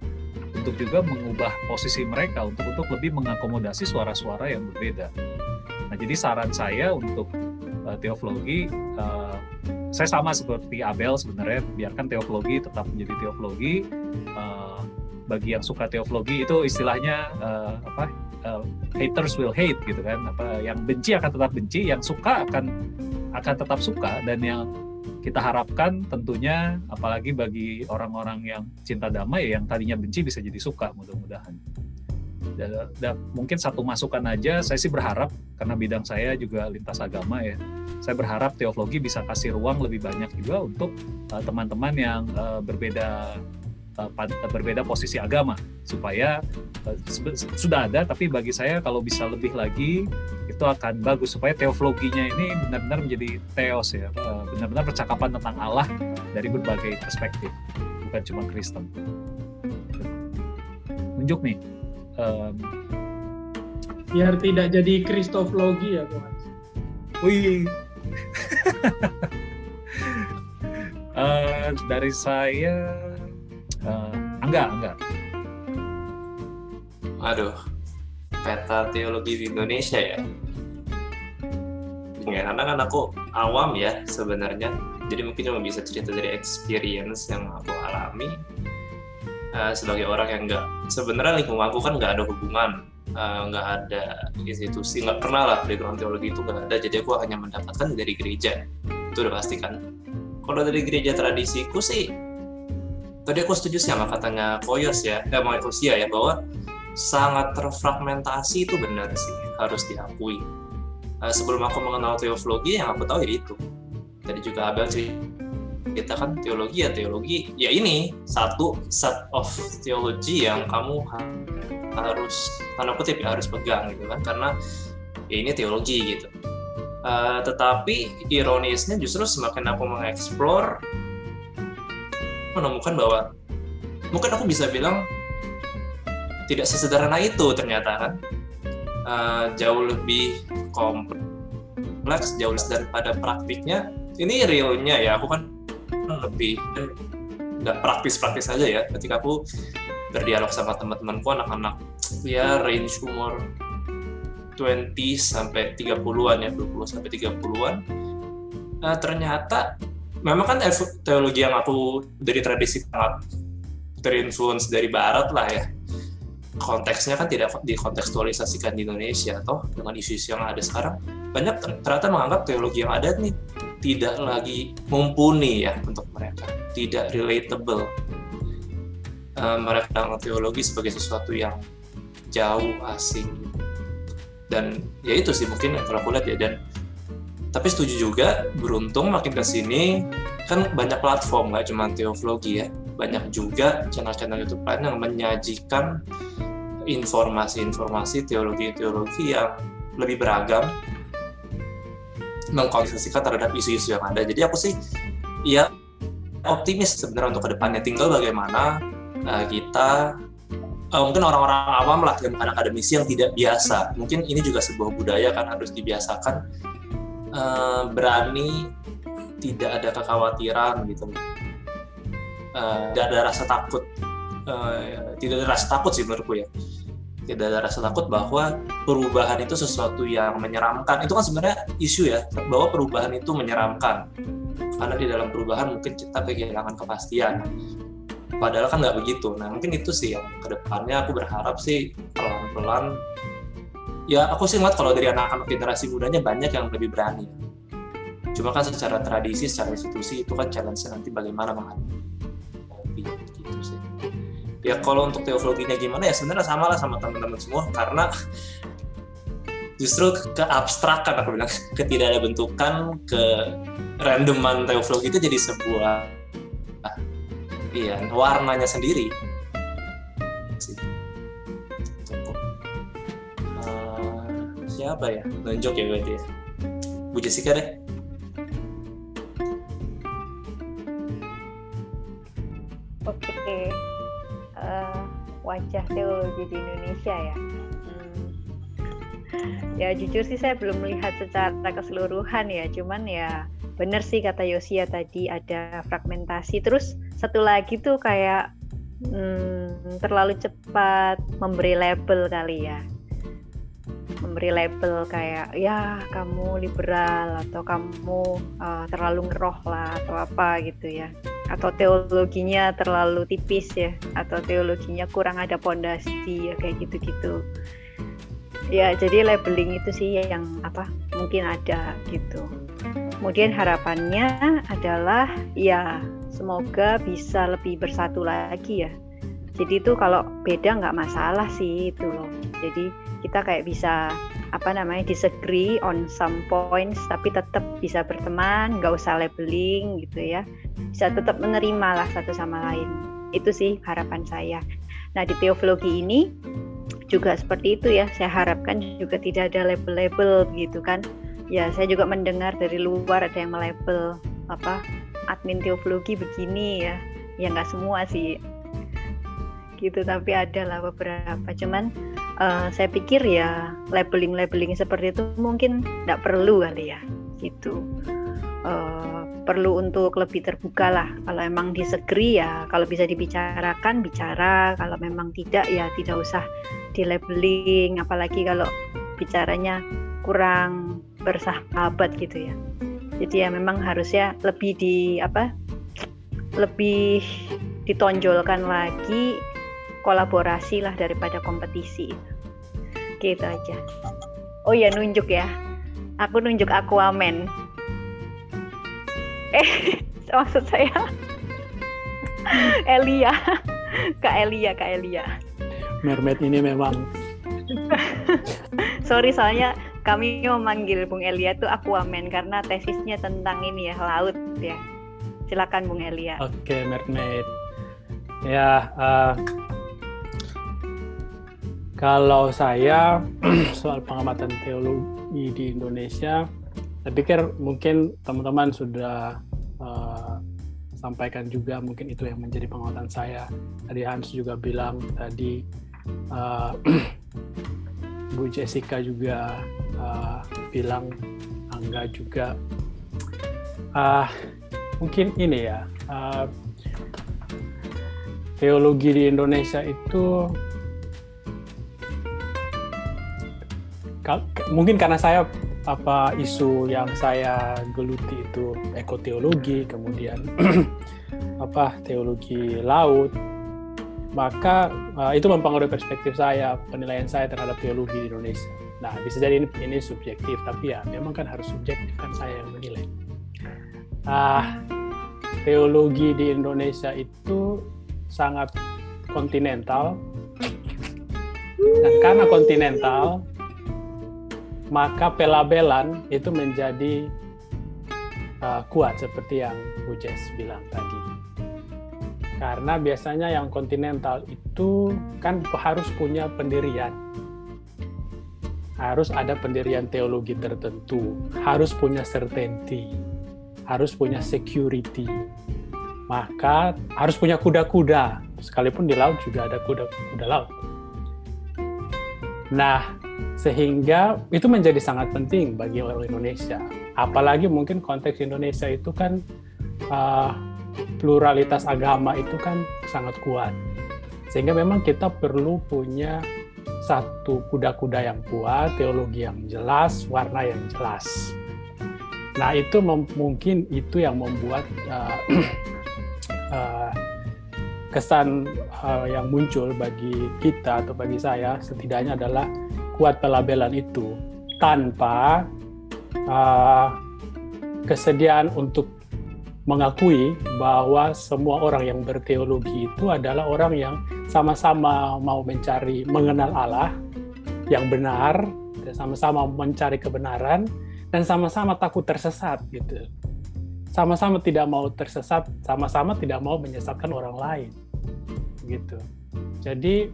untuk juga mengubah posisi mereka untuk untuk lebih mengakomodasi suara-suara yang berbeda. Nah jadi saran saya untuk uh, teoflogi uh, saya sama seperti Abel sebenarnya biarkan teoflogi tetap menjadi teoflogi. Uh, bagi yang suka teoflogi itu istilahnya uh, apa uh, haters will hate gitu kan apa yang benci akan tetap benci yang suka akan akan tetap suka dan yang kita harapkan tentunya apalagi bagi orang-orang yang cinta damai yang tadinya benci bisa jadi suka mudah-mudahan. Dan, dan mungkin satu masukan aja saya sih berharap karena bidang saya juga lintas agama ya saya berharap teologi bisa kasih ruang lebih banyak juga untuk uh, teman-teman yang uh, berbeda uh, berbeda posisi agama supaya uh, sudah ada tapi bagi saya kalau bisa lebih lagi itu akan bagus supaya teologinya ini benar-benar menjadi teos ya benar-benar percakapan tentang Allah dari berbagai perspektif bukan cuma Kristen nunjuk nih. Um, Biar tidak jadi kristoflogi ya, Bang. wih. Eh, dari saya, uh, enggak, enggak. Aduh, peta teologi di Indonesia ya. Ya, karena kan aku awam ya sebenarnya. Jadi mungkin cuma bisa cerita dari experience yang aku alami uh, sebagai orang yang nggak sebenarnya lingkungan aku kan nggak ada hubungan uh, nggak ada institusi nggak pernah lah background teologi itu nggak ada jadi aku hanya mendapatkan dari gereja itu udah pasti kan kalau dari gereja tradisiku sih tadi aku setuju sih sama katanya Koyos ya eh mau ya bahwa sangat terfragmentasi itu benar sih harus diakui. Uh, sebelum aku mengenal teologi yang aku tahu ya itu. Tadi juga Abel cerita kan teologi ya teologi ya ini satu set of teologi yang kamu harus tanda kutip ya harus pegang gitu kan karena ya ini teologi gitu. Uh, tetapi ironisnya justru semakin aku mengeksplor menemukan bahwa mungkin aku bisa bilang tidak sesederhana itu ternyata kan? Uh, jauh lebih kompleks jauh dan pada praktiknya. Ini realnya ya aku kan lebih nggak praktis-praktis saja ya. Ketika aku berdialog sama teman-temanku anak-anak ya range umur 20 sampai 30-an ya 20 sampai 30-an nah, ternyata memang kan teologi yang aku dari tradisi sangat terinfluence dari barat lah ya. Konteksnya kan tidak dikontekstualisasikan di Indonesia atau dengan isu-isu yang ada sekarang. Banyak ternyata menganggap teologi yang ada nih tidak lagi mumpuni ya untuk mereka, tidak relatable. Uh, mereka menganggap teologi sebagai sesuatu yang jauh asing. Dan ya itu sih mungkin kalau aku lihat ya dan tapi setuju juga beruntung makin ke sini kan banyak platform nggak cuma teologi ya banyak juga channel-channel YouTube lain yang menyajikan informasi-informasi teologi-teologi yang lebih beragam mengkonsentrasikan terhadap isu-isu yang ada. Jadi aku sih ya optimis sebenarnya untuk ke depannya. Tinggal bagaimana uh, kita uh, mungkin orang-orang awam lah yang akademisi yang tidak biasa. Mungkin ini juga sebuah budaya kan harus dibiasakan uh, berani tidak ada kekhawatiran gitu. Uh, tidak ada rasa takut. Uh, tidak ada rasa takut sih menurutku ya tidak ada rasa takut bahwa perubahan itu sesuatu yang menyeramkan. Itu kan sebenarnya isu ya, bahwa perubahan itu menyeramkan. Karena di dalam perubahan mungkin kita kehilangan kepastian. Padahal kan nggak begitu. Nah mungkin itu sih yang ke depannya aku berharap sih pelan-pelan. Ya aku sih ngeliat kalau dari anak-anak generasi mudanya banyak yang lebih berani. Cuma kan secara tradisi, secara institusi itu kan challenge nanti bagaimana menghadapi gitu sih. Ya kalau untuk teologinya gimana? Ya sebenarnya sama lah sama teman-teman semua karena justru ke abstrakan aku bilang ketidak ada bentukan ke randoman teologi itu jadi sebuah iya warnanya sendiri siapa ya nunjuk ya berarti ya Bu Jessica deh wajah teologi di Indonesia ya. Hmm. Ya jujur sih saya belum melihat secara keseluruhan ya, cuman ya benar sih kata Yosia tadi ada fragmentasi. Terus satu lagi tuh kayak hmm, terlalu cepat memberi label kali ya memberi label kayak ya kamu liberal atau kamu uh, terlalu ngeroh lah atau apa gitu ya. Atau teologinya terlalu tipis ya atau teologinya kurang ada pondasi ya kayak gitu-gitu. Ya jadi labeling itu sih yang apa mungkin ada gitu. Kemudian harapannya adalah ya semoga bisa lebih bersatu lagi ya. Jadi itu kalau beda nggak masalah sih itu loh. Jadi kita kayak bisa apa namanya disagree on some points tapi tetap bisa berteman nggak usah labeling gitu ya. Bisa tetap menerima lah satu sama lain. Itu sih harapan saya. Nah di teologi ini juga seperti itu ya. Saya harapkan juga tidak ada label-label gitu kan. Ya saya juga mendengar dari luar ada yang melabel apa admin teologi begini ya. Ya nggak semua sih. Gitu tapi ada lah beberapa. Cuman uh, saya pikir ya labeling labeling seperti itu mungkin tidak perlu kali ya gitu. Uh, perlu untuk lebih terbuka lah. Kalau emang disegri ya kalau bisa dibicarakan bicara. Kalau memang tidak ya tidak usah di labeling apalagi kalau bicaranya kurang bersahabat gitu ya. Jadi ya memang harusnya lebih di apa lebih ditonjolkan lagi kolaborasi lah daripada kompetisi gitu aja. Oh ya nunjuk ya. Aku nunjuk Aquaman. Eh maksud saya? Elia. Kak Elia Kak Elia. Mermaid ini memang sorry soalnya kami memanggil Bung Elia itu Aquaman karena tesisnya tentang ini ya laut ya. Silakan Bung Elia. Oke okay, Mermaid. Ya uh, kalau saya soal pengamatan teologi di Indonesia, saya pikir mungkin teman-teman sudah uh, sampaikan juga mungkin itu yang menjadi pengamatan saya. Tadi Hans juga bilang tadi uh, Bu Jessica juga uh, bilang Angga juga uh, mungkin ini ya uh, teologi di Indonesia itu mungkin karena saya apa isu yang saya geluti itu ekoteologi kemudian apa teologi laut maka uh, itu mempengaruhi perspektif saya penilaian saya terhadap teologi di Indonesia. Nah bisa jadi ini, ini subjektif tapi ya memang kan harus subjektif kan saya yang menilai. Uh, teologi di Indonesia itu sangat kontinental. Dan karena kontinental maka pelabelan itu menjadi uh, kuat seperti yang Ujes bilang tadi. Karena biasanya yang kontinental itu kan harus punya pendirian. Harus ada pendirian teologi tertentu, harus punya certainty, harus punya security. Maka harus punya kuda-kuda, sekalipun di laut juga ada kuda-kuda laut. Nah, sehingga itu menjadi sangat penting bagi orang Indonesia. Apalagi mungkin konteks Indonesia itu kan uh, pluralitas agama itu kan sangat kuat. Sehingga memang kita perlu punya satu kuda-kuda yang kuat, teologi yang jelas, warna yang jelas. Nah itu mungkin itu yang membuat uh, uh, kesan uh, yang muncul bagi kita atau bagi saya setidaknya adalah kuat pelabelan itu tanpa uh, kesediaan untuk mengakui bahwa semua orang yang berteologi itu adalah orang yang sama-sama mau mencari mengenal Allah yang benar, sama-sama mencari kebenaran dan sama-sama takut tersesat gitu. Sama-sama tidak mau tersesat, sama-sama tidak mau menyesatkan orang lain. Gitu. Jadi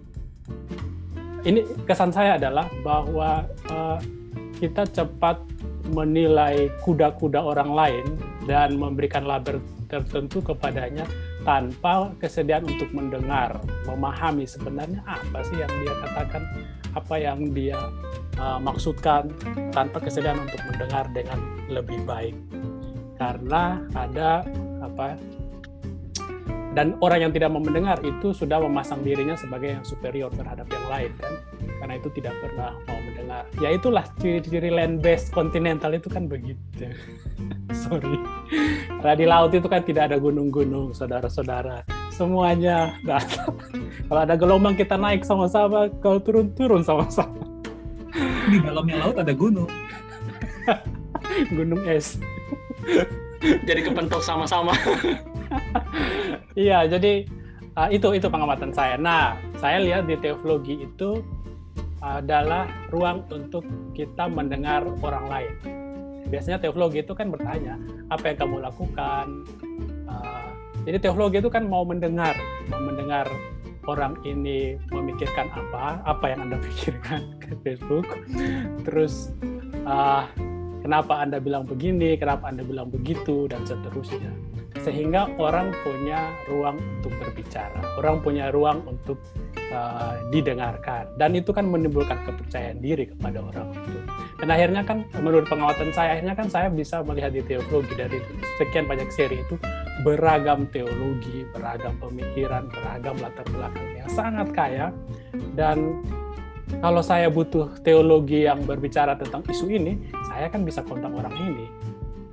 ini kesan saya adalah bahwa uh, kita cepat menilai kuda-kuda orang lain dan memberikan label tertentu kepadanya tanpa kesediaan untuk mendengar, memahami sebenarnya apa sih yang dia katakan, apa yang dia uh, maksudkan, tanpa kesediaan untuk mendengar dengan lebih baik. Karena ada apa dan orang yang tidak mau mendengar itu sudah memasang dirinya sebagai yang superior terhadap yang lain kan? Karena itu tidak pernah mau mendengar. Ya itulah ciri-ciri land based continental itu kan begitu. Sorry. Karena di laut itu kan tidak ada gunung-gunung saudara-saudara. Semuanya kalau ada gelombang kita naik sama-sama kalau turun-turun sama-sama. Di dalamnya laut ada gunung. Gunung es. Jadi kepentok sama-sama iya, jadi uh, itu itu pengamatan saya. Nah, saya lihat di teologi itu adalah ruang untuk kita mendengar orang lain. Biasanya teologi itu kan bertanya, apa yang kamu lakukan? Uh, jadi teologi itu kan mau mendengar, mau mendengar orang ini memikirkan apa, apa yang anda pikirkan ke Facebook. Terus uh, kenapa anda bilang begini, kenapa anda bilang begitu, dan seterusnya sehingga orang punya ruang untuk berbicara, orang punya ruang untuk uh, didengarkan, dan itu kan menimbulkan kepercayaan diri kepada orang itu. Dan akhirnya kan menurut pengamatan saya, akhirnya kan saya bisa melihat di teologi dari sekian banyak seri itu beragam teologi, beragam pemikiran, beragam latar belakang yang sangat kaya, dan kalau saya butuh teologi yang berbicara tentang isu ini, saya kan bisa kontak orang ini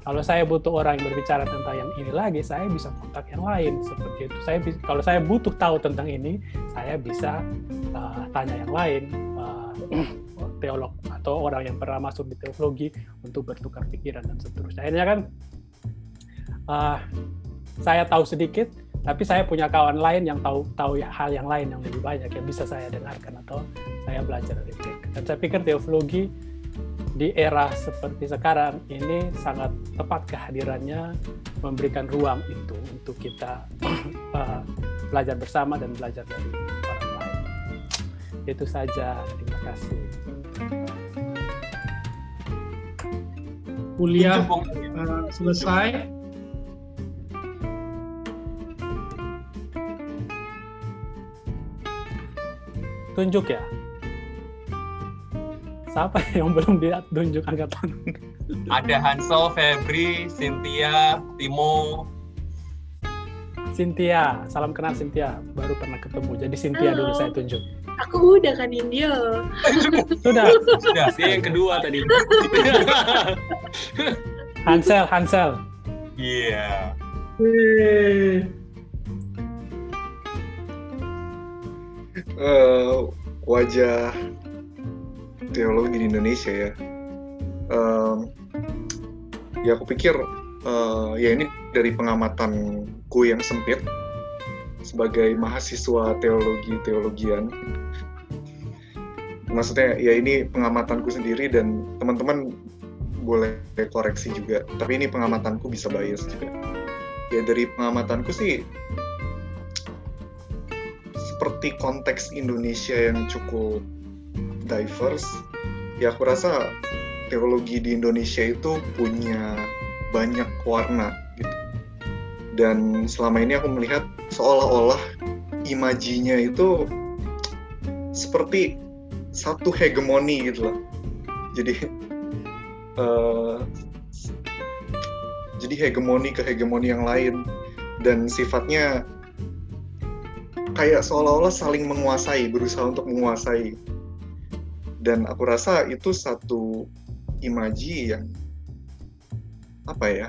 kalau saya butuh orang yang berbicara tentang yang ini lagi, saya bisa kontak yang lain seperti itu. Saya kalau saya butuh tahu tentang ini, saya bisa uh, tanya yang lain, uh, teolog atau orang yang pernah masuk di teologi untuk bertukar pikiran dan seterusnya. Akhirnya kan uh, saya tahu sedikit, tapi saya punya kawan lain yang tahu tahu ya, hal yang lain yang lebih banyak yang bisa saya dengarkan atau saya belajar dari mereka. Dan saya pikir teologi di era seperti sekarang ini sangat tepat kehadirannya memberikan ruang itu untuk kita uh, belajar bersama dan belajar dari orang lain. Itu saja. Terima kasih. Kuliah uh, selesai. Tunjuk ya siapa yang belum ditunjuk angkat tangan? Ada Hansel, Febri, Cynthia, Timo. Cynthia, salam kenal Cynthia. Baru pernah ketemu. Jadi Cynthia Halo. dulu saya tunjuk. Aku udah kan India. Sudah. Sudah. Dia yang kedua tadi. Hansel, Hansel. Iya. Yeah. Uh, wajah teologi di Indonesia ya. Um, ya aku pikir uh, ya ini dari pengamatanku yang sempit sebagai mahasiswa teologi teologian. Maksudnya ya ini pengamatanku sendiri dan teman-teman boleh koreksi juga. Tapi ini pengamatanku bisa bias juga. Ya dari pengamatanku sih seperti konteks Indonesia yang cukup diverse. Ya aku rasa teologi di Indonesia itu punya banyak warna gitu. Dan selama ini aku melihat seolah-olah imajinya itu seperti satu hegemoni gitu loh. Jadi uh, jadi hegemoni ke hegemoni yang lain. Dan sifatnya kayak seolah-olah saling menguasai berusaha untuk menguasai dan aku rasa itu satu imaji yang apa ya?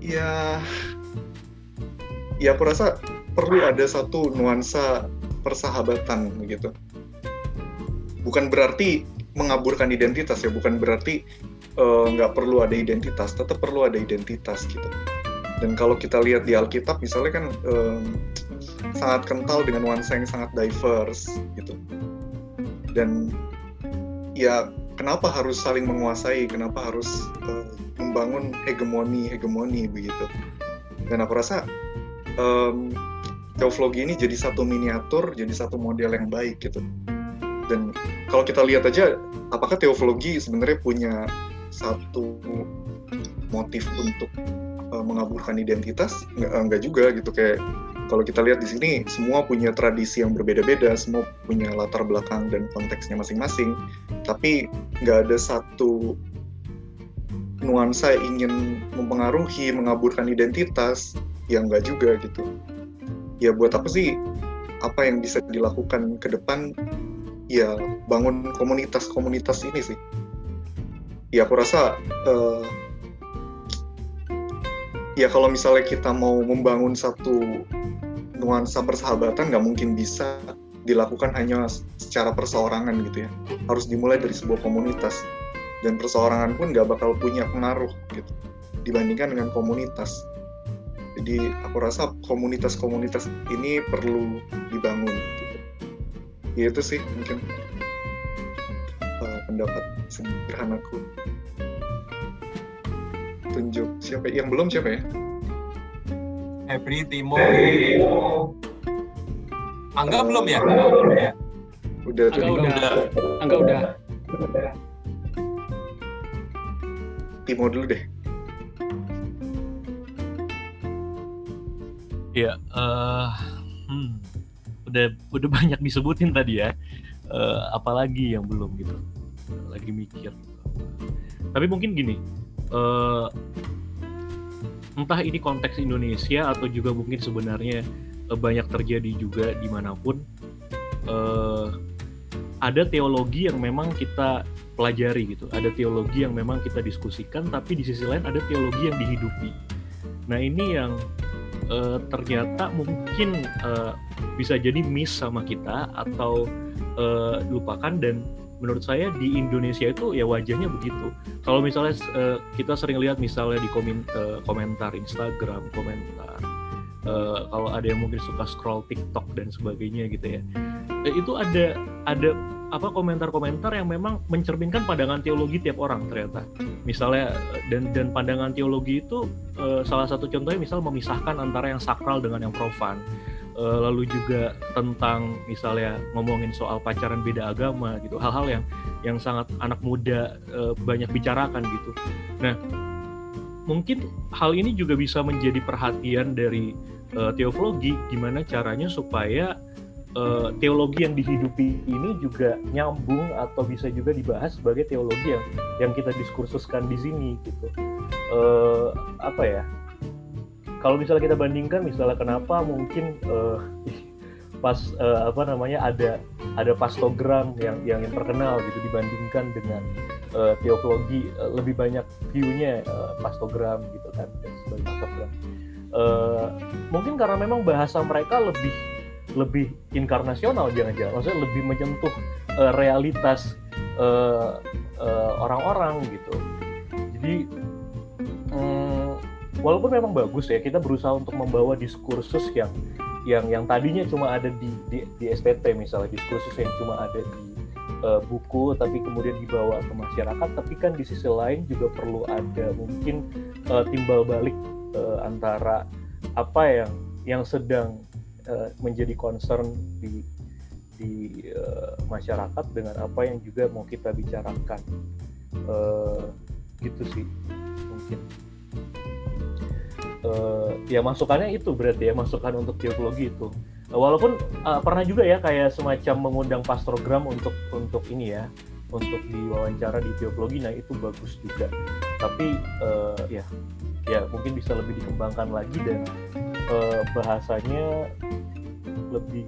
Ya ya aku rasa perlu ada satu nuansa persahabatan gitu bukan berarti mengaburkan identitas ya bukan berarti eh, nggak uh, perlu ada identitas tetap perlu ada identitas gitu. Dan kalau kita lihat di Alkitab misalnya kan um, sangat kental dengan nuansa yang sangat diverse gitu. Dan ya kenapa harus saling menguasai? Kenapa harus uh, membangun hegemoni hegemoni begitu? Dan aku rasa um, teoflogi ini jadi satu miniatur jadi satu model yang baik gitu. Dan kalau kita lihat aja apakah teoflogi sebenarnya punya satu motif untuk uh, mengaburkan identitas? Nggak, enggak juga gitu. Kayak kalau kita lihat di sini semua punya tradisi yang berbeda-beda, semua punya latar belakang dan konteksnya masing-masing, tapi nggak ada satu nuansa ingin mempengaruhi, mengaburkan identitas, yang nggak juga gitu. Ya buat apa sih? Apa yang bisa dilakukan ke depan? Ya bangun komunitas-komunitas ini sih. Ya aku rasa uh, ya kalau misalnya kita mau membangun satu nuansa persahabatan nggak mungkin bisa dilakukan hanya secara perseorangan gitu ya. Harus dimulai dari sebuah komunitas. Dan perseorangan pun nggak bakal punya pengaruh gitu dibandingkan dengan komunitas. Jadi aku rasa komunitas-komunitas ini perlu dibangun gitu. Ya itu sih mungkin uh, pendapat sederhanaku. Tunjuk siapa yang belum siapa ya Febri, Timo. Angga belum ya? Udah, Angga udah. Angga udah. Timo dulu deh. Ya, uh, hmm, udah udah banyak disebutin tadi ya. Uh, apalagi yang belum gitu. Lagi mikir. Tapi mungkin gini, uh, entah ini konteks Indonesia atau juga mungkin sebenarnya uh, banyak terjadi juga di mana pun. Uh, ada teologi yang memang kita pelajari gitu. Ada teologi yang memang kita diskusikan, tapi di sisi lain ada teologi yang dihidupi. Nah ini yang uh, ternyata mungkin uh, bisa jadi miss sama kita atau uh, lupakan dan menurut saya di Indonesia itu ya wajahnya begitu. Kalau misalnya uh, kita sering lihat misalnya di komen, uh, komentar Instagram, komentar uh, kalau ada yang mungkin suka scroll TikTok dan sebagainya gitu ya, uh, itu ada ada apa komentar-komentar yang memang mencerminkan pandangan teologi tiap orang ternyata. Misalnya dan dan pandangan teologi itu uh, salah satu contohnya misal memisahkan antara yang sakral dengan yang profan. Uh, lalu juga tentang misalnya ngomongin soal pacaran beda agama gitu, hal-hal yang yang sangat anak muda uh, banyak bicarakan gitu. Nah, mungkin hal ini juga bisa menjadi perhatian dari uh, teologi. Gimana caranya supaya uh, teologi yang dihidupi ini juga nyambung atau bisa juga dibahas sebagai teologi yang yang kita diskursuskan di sini gitu. Uh, apa ya kalau misalnya kita bandingkan misalnya kenapa mungkin uh, pas uh, apa namanya ada ada pastogram yang yang terkenal gitu dibandingkan dengan uh, teologi uh, lebih banyak view-nya uh, pastogram gitu kan sebagai pastogram. Uh, mungkin karena memang bahasa mereka lebih lebih inkarnasional jangan-jangan. Maksudnya lebih menyentuh uh, realitas uh, uh, orang-orang gitu. Jadi um, walaupun memang bagus ya kita berusaha untuk membawa diskursus yang yang yang tadinya cuma ada di di, di STT misalnya diskursus yang cuma ada di uh, buku tapi kemudian dibawa ke masyarakat tapi kan di sisi lain juga perlu ada mungkin uh, timbal balik uh, antara apa yang yang sedang uh, menjadi concern di di uh, masyarakat dengan apa yang juga mau kita bicarakan. Uh, gitu sih mungkin uh, ya masukannya itu berarti ya masukan untuk teologi itu. Walaupun uh, pernah juga ya kayak semacam mengundang pastorgram untuk untuk ini ya untuk diwawancara di teologi. Nah itu bagus juga. Tapi uh, ya ya mungkin bisa lebih dikembangkan lagi dan uh, bahasanya lebih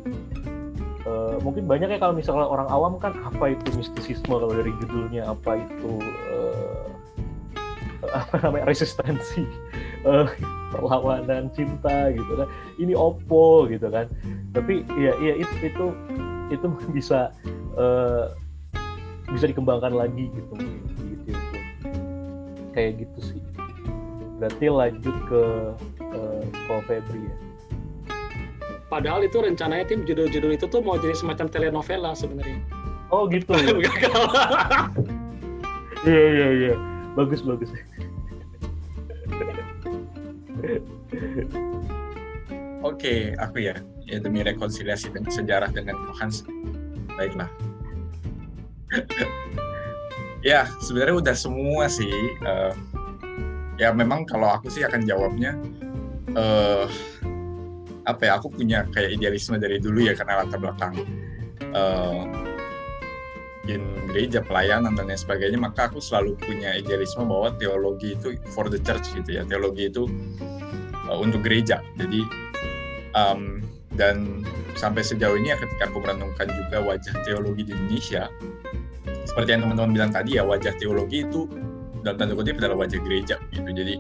uh, mungkin banyak ya kalau misalnya orang awam kan apa itu mistisisme kalau dari judulnya apa itu uh, apa namanya resistensi uh, perlawanan cinta gitu kan ini opo gitu kan tapi ya ya itu itu itu bisa uh, bisa dikembangkan lagi gitu gitu, gitu. kayak gitu sih berarti lanjut ke uh, Ko Febri ya Padahal itu rencananya tim judul-judul itu tuh mau jadi semacam telenovela sebenarnya. Oh gitu. Iya iya iya. Bagus bagus. Oke, aku ya. Ya demi rekonsiliasi dan sejarah dengan Tuhan. Baiklah. ya, sebenarnya udah semua sih. Uh, ya memang kalau aku sih akan jawabnya uh, apa ya aku punya kayak idealisme dari dulu ya karena latar belakang uh, in gereja pelayanan dan lain sebagainya maka aku selalu punya idealisme bahwa teologi itu for the church gitu ya. Teologi itu uh, untuk gereja. Jadi um, dan sampai sejauh ini ya ketika aku merenungkan juga wajah teologi di Indonesia seperti yang teman-teman bilang tadi ya wajah teologi itu dalam tanda kutip adalah wajah gereja gitu. Jadi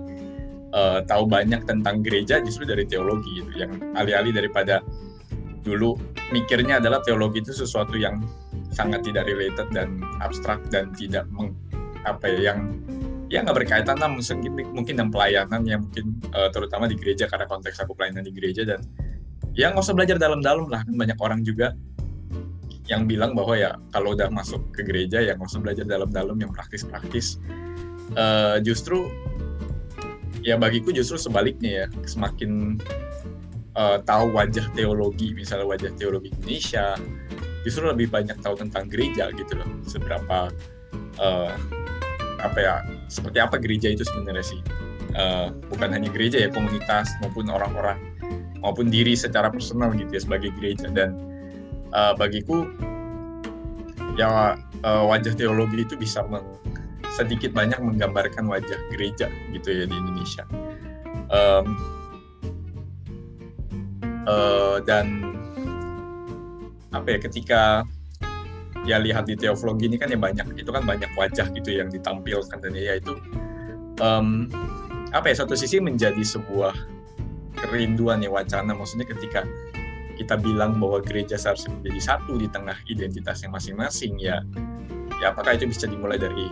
uh, tahu banyak tentang gereja justru dari teologi gitu yang alih-alih daripada dulu mikirnya adalah teologi itu sesuatu yang sangat tidak related dan abstrak dan tidak meng, apa ya yang ya nggak berkaitan lah mungkin mungkin dengan pelayanan yang mungkin uh, terutama di gereja karena konteks aku pelayanan di gereja dan ya nggak usah belajar dalam-dalam lah. Kan banyak orang juga yang bilang bahwa ya kalau udah masuk ke gereja ya nggak usah belajar dalam-dalam yang praktis-praktis. Uh, justru ya bagiku justru sebaliknya ya semakin uh, tahu wajah teologi misalnya wajah teologi Indonesia justru lebih banyak tahu tentang gereja gitu loh. Seberapa uh, apa ya seperti apa gereja itu sebenarnya sih. Uh, bukan hanya gereja ya komunitas maupun orang-orang maupun diri secara personal gitu ya sebagai gereja. Dan uh, bagiku ya uh, wajah teologi itu bisa meng, sedikit banyak menggambarkan wajah gereja gitu ya di Indonesia. Um, uh, dan apa ya ketika ya lihat di teologi ini kan ya banyak itu kan banyak wajah gitu yang ditampilkan dan ya itu um, apa ya satu sisi menjadi sebuah kerinduan ya wacana. Maksudnya ketika kita bilang bahwa gereja seharusnya menjadi satu di tengah identitasnya masing-masing ya ya apakah itu bisa dimulai dari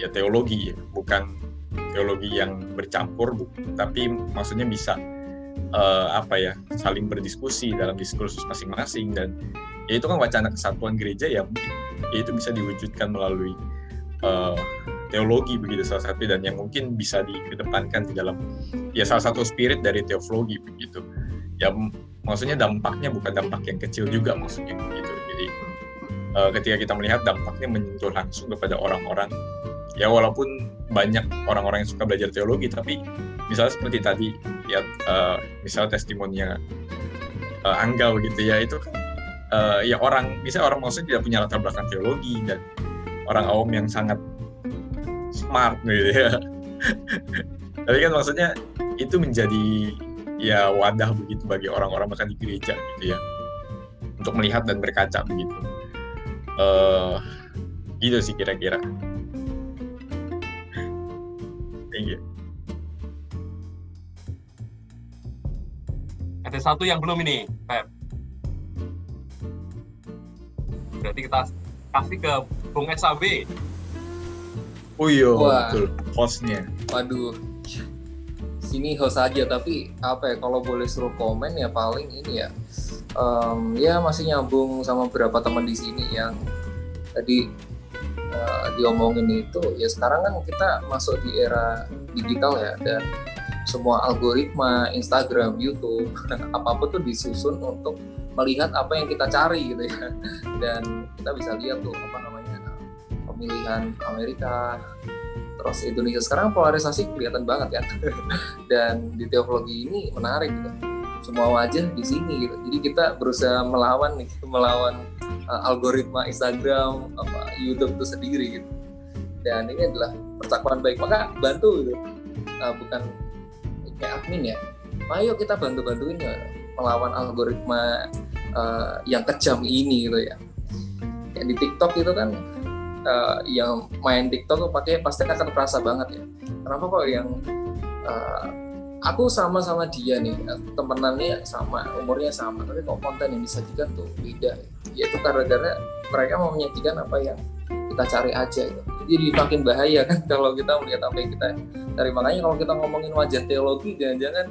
ya teologi ya. Bukan teologi yang bercampur tapi maksudnya bisa uh, apa ya saling berdiskusi dalam diskursus masing-masing. Dan ya itu kan wacana kesatuan gereja ya mungkin ya itu bisa diwujudkan melalui uh, teologi begitu salah satu dan yang mungkin bisa dikedepankan di dalam ya salah satu spirit dari teologi begitu. Ya maksudnya dampaknya bukan dampak yang kecil juga maksudnya begitu. Jadi uh, ketika kita melihat dampaknya menyentuh langsung kepada orang-orang ya walaupun banyak orang-orang yang suka belajar teologi tapi misalnya seperti tadi ya uh, misalnya testimoninya uh, Angga begitu ya itu kan uh, ya orang misalnya orang maksudnya tidak punya latar belakang teologi dan orang awam yang sangat smart gitu ya. Tapi kan maksudnya itu menjadi ya wadah begitu bagi orang-orang bahkan di gereja gitu ya untuk melihat dan berkaca begitu. Uh, gitu sih kira-kira. Thank you ada satu yang belum ini Pep berarti kita kasih ke Bung SAB. Oh iya, betul. Hostnya. Waduh, sini host aja tapi apa ya kalau boleh suruh komen ya paling ini ya um, ya masih nyambung sama beberapa teman di sini yang tadi uh, diomongin itu ya sekarang kan kita masuk di era digital ya dan semua algoritma Instagram, YouTube apa pun tuh disusun untuk melihat apa yang kita cari gitu ya. Dan kita bisa lihat tuh apa namanya pemilihan Amerika terus Indonesia. Sekarang polarisasi kelihatan banget ya. Dan di teologi ini menarik gitu. Semua wajah di sini gitu. Jadi kita berusaha melawan nih melawan uh, algoritma Instagram apa YouTube itu sendiri gitu. Dan ini adalah percakapan baik. Maka bantu gitu. Uh, bukan kayak admin ya ayo kita bantu bantuin ya melawan algoritma uh, yang kejam ini gitu ya. Kayak di TikTok itu kan uh, yang main TikTok pakai pasti akan terasa banget ya. Kenapa kok yang uh, aku sama sama dia nih temenannya sama umurnya sama tapi kok konten yang disajikan tuh beda ya itu karena karena mereka mau menyajikan apa yang kita cari aja gitu. jadi makin bahaya kan kalau kita melihat apa yang kita cari. Makanya kalau kita ngomongin wajah teologi jangan-jangan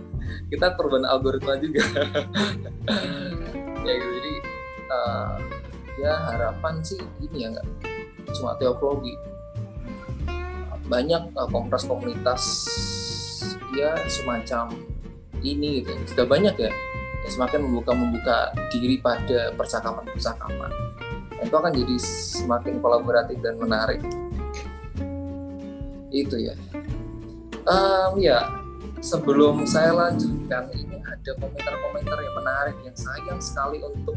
kita korban algoritma juga. Ya gitu. Jadi uh, ya harapan sih ini ya nggak cuma teologi. Banyak uh, komunitas komunitas ya semacam ini gitu. Sudah banyak ya, ya semakin membuka membuka diri pada percakapan percakapan itu akan jadi semakin kolaboratif dan menarik. Itu ya. Um, ya sebelum saya lanjutkan ini ada komentar-komentar yang menarik yang sayang sekali untuk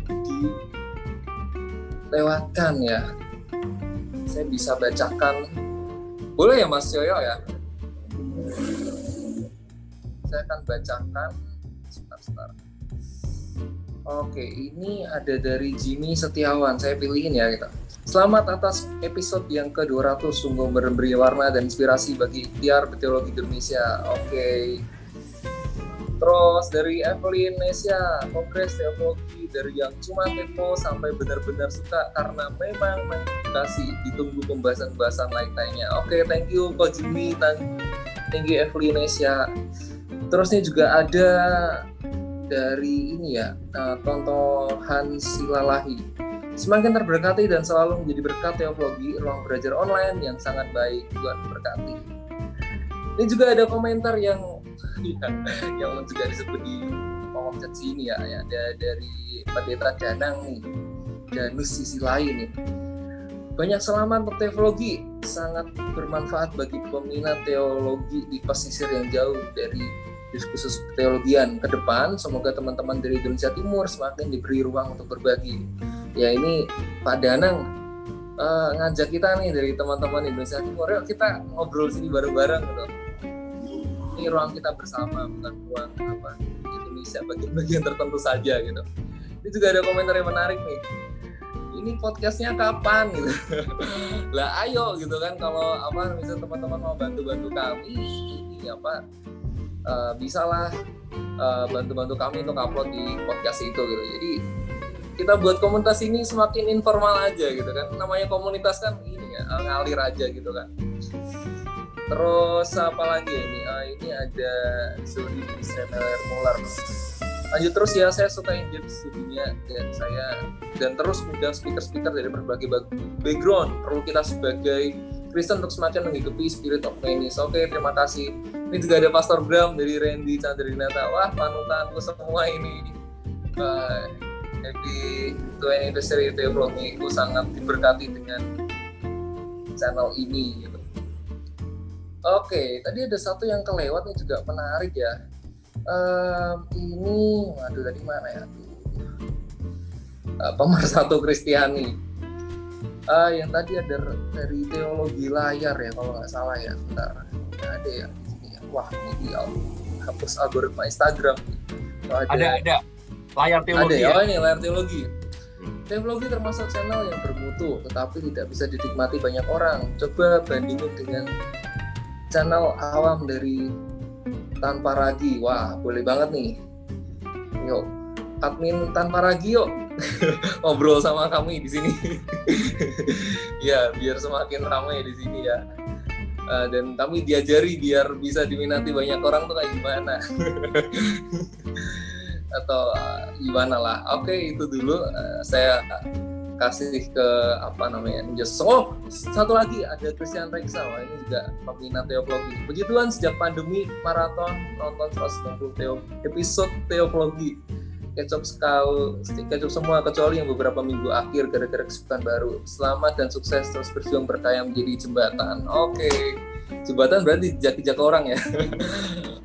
dilewatkan ya. Saya bisa bacakan. Boleh ya Mas Yoyo ya? Saya akan bacakan. Sebentar, sebentar. Oke, ini ada dari Jimmy Setiawan. Saya pilihin ya kita. Selamat atas episode yang ke-200 sungguh memberi warna dan inspirasi bagi ikhtiar teologi Indonesia. Oke. Terus dari Evelyn Nesia, Kongres Teologi dari yang cuma tempo sampai benar-benar suka karena memang mengedukasi ditunggu pembahasan-pembahasan lain-lainnya. Oke, thank you Ko Jimmy, thank you Evelyn Nesia. Terus ini juga ada dari ini ya, uh, Tonto Hansilalahi Semakin terberkati dan selalu menjadi berkat teologi ruang belajar online yang sangat baik. Tuhan berkati. Ini juga ada komentar yang yang juga disebut di kolom chat sini ya, ya dari Pendeta Danang nih, Danus sisi lain nih. banyak selamat untuk teologi sangat bermanfaat bagi peminat teologi di pesisir yang jauh dari diskursus teologian ke depan. Semoga teman-teman dari Indonesia Timur semakin diberi ruang untuk berbagi. Ya ini Pak Danang uh, ngajak kita nih dari teman-teman Indonesia Timur. Yuk kita ngobrol sini bareng-bareng gitu. Ini ruang kita bersama bukan ruang apa Indonesia bagian-bagian tertentu saja gitu. Ini juga ada komentar yang menarik nih. Ini podcastnya kapan gitu? Lah ayo gitu kan kalau apa misalnya teman-teman mau bantu-bantu kami ini apa uh, bisalah uh, bantu-bantu kami untuk upload di podcast itu gitu. Jadi kita buat komunitas ini semakin informal aja gitu kan. Namanya komunitas kan ini ya ngalir aja gitu kan. Terus apa lagi ini? Uh, ini ada Zuri Semeler Muller lanjut terus ya saya suka engage studinya dan saya dan terus undang speaker-speaker dari berbagai background. Perlu kita sebagai Kristen untuk semakin mengikuti spirit of Venice. Oke, terima kasih. Ini juga ada Pastor Bram dari Randy Chandrinata. Wah, panutanku semua ini. Uh, happy 20 anniversary Teologi itu sangat diberkati dengan channel ini gitu. Oke, tadi ada satu yang kelewat nih juga menarik ya. Um, ini, waduh tadi mana ya? Uh, Pemersatu Kristiani. Uh, yang tadi ada dari teologi layar ya kalau nggak salah ya. Bentar, ada ya di sini ya. Wah, ini di hapus algoritma Instagram. ada, ada, ada layar teologi. Ada ya, oh ini layar teologi. Teologi termasuk channel yang bermutu, tetapi tidak bisa dinikmati banyak orang. Coba bandingin dengan channel awam dari tanpa ragi. Wah, boleh banget nih. Yuk, admin tanpa ragi yuk ngobrol sama kami di sini. ya, biar semakin ramai di sini ya. Uh, dan kami diajari biar bisa diminati banyak orang tuh kayak gimana. atau uh, gimana lah. Oke okay, itu dulu. Uh, saya kasih ke apa namanya just oh satu lagi. Ada Christian Reksa wah ini juga peminat teologi. Puji Tuhan sejak pandemi maraton nonton 160 teo episode teologi kecap sekal kecap semua kecuali yang beberapa minggu akhir gara-gara kesibukan baru selamat dan sukses terus berjuang berkaya menjadi jembatan oke okay. jembatan berarti jaki-jaki orang ya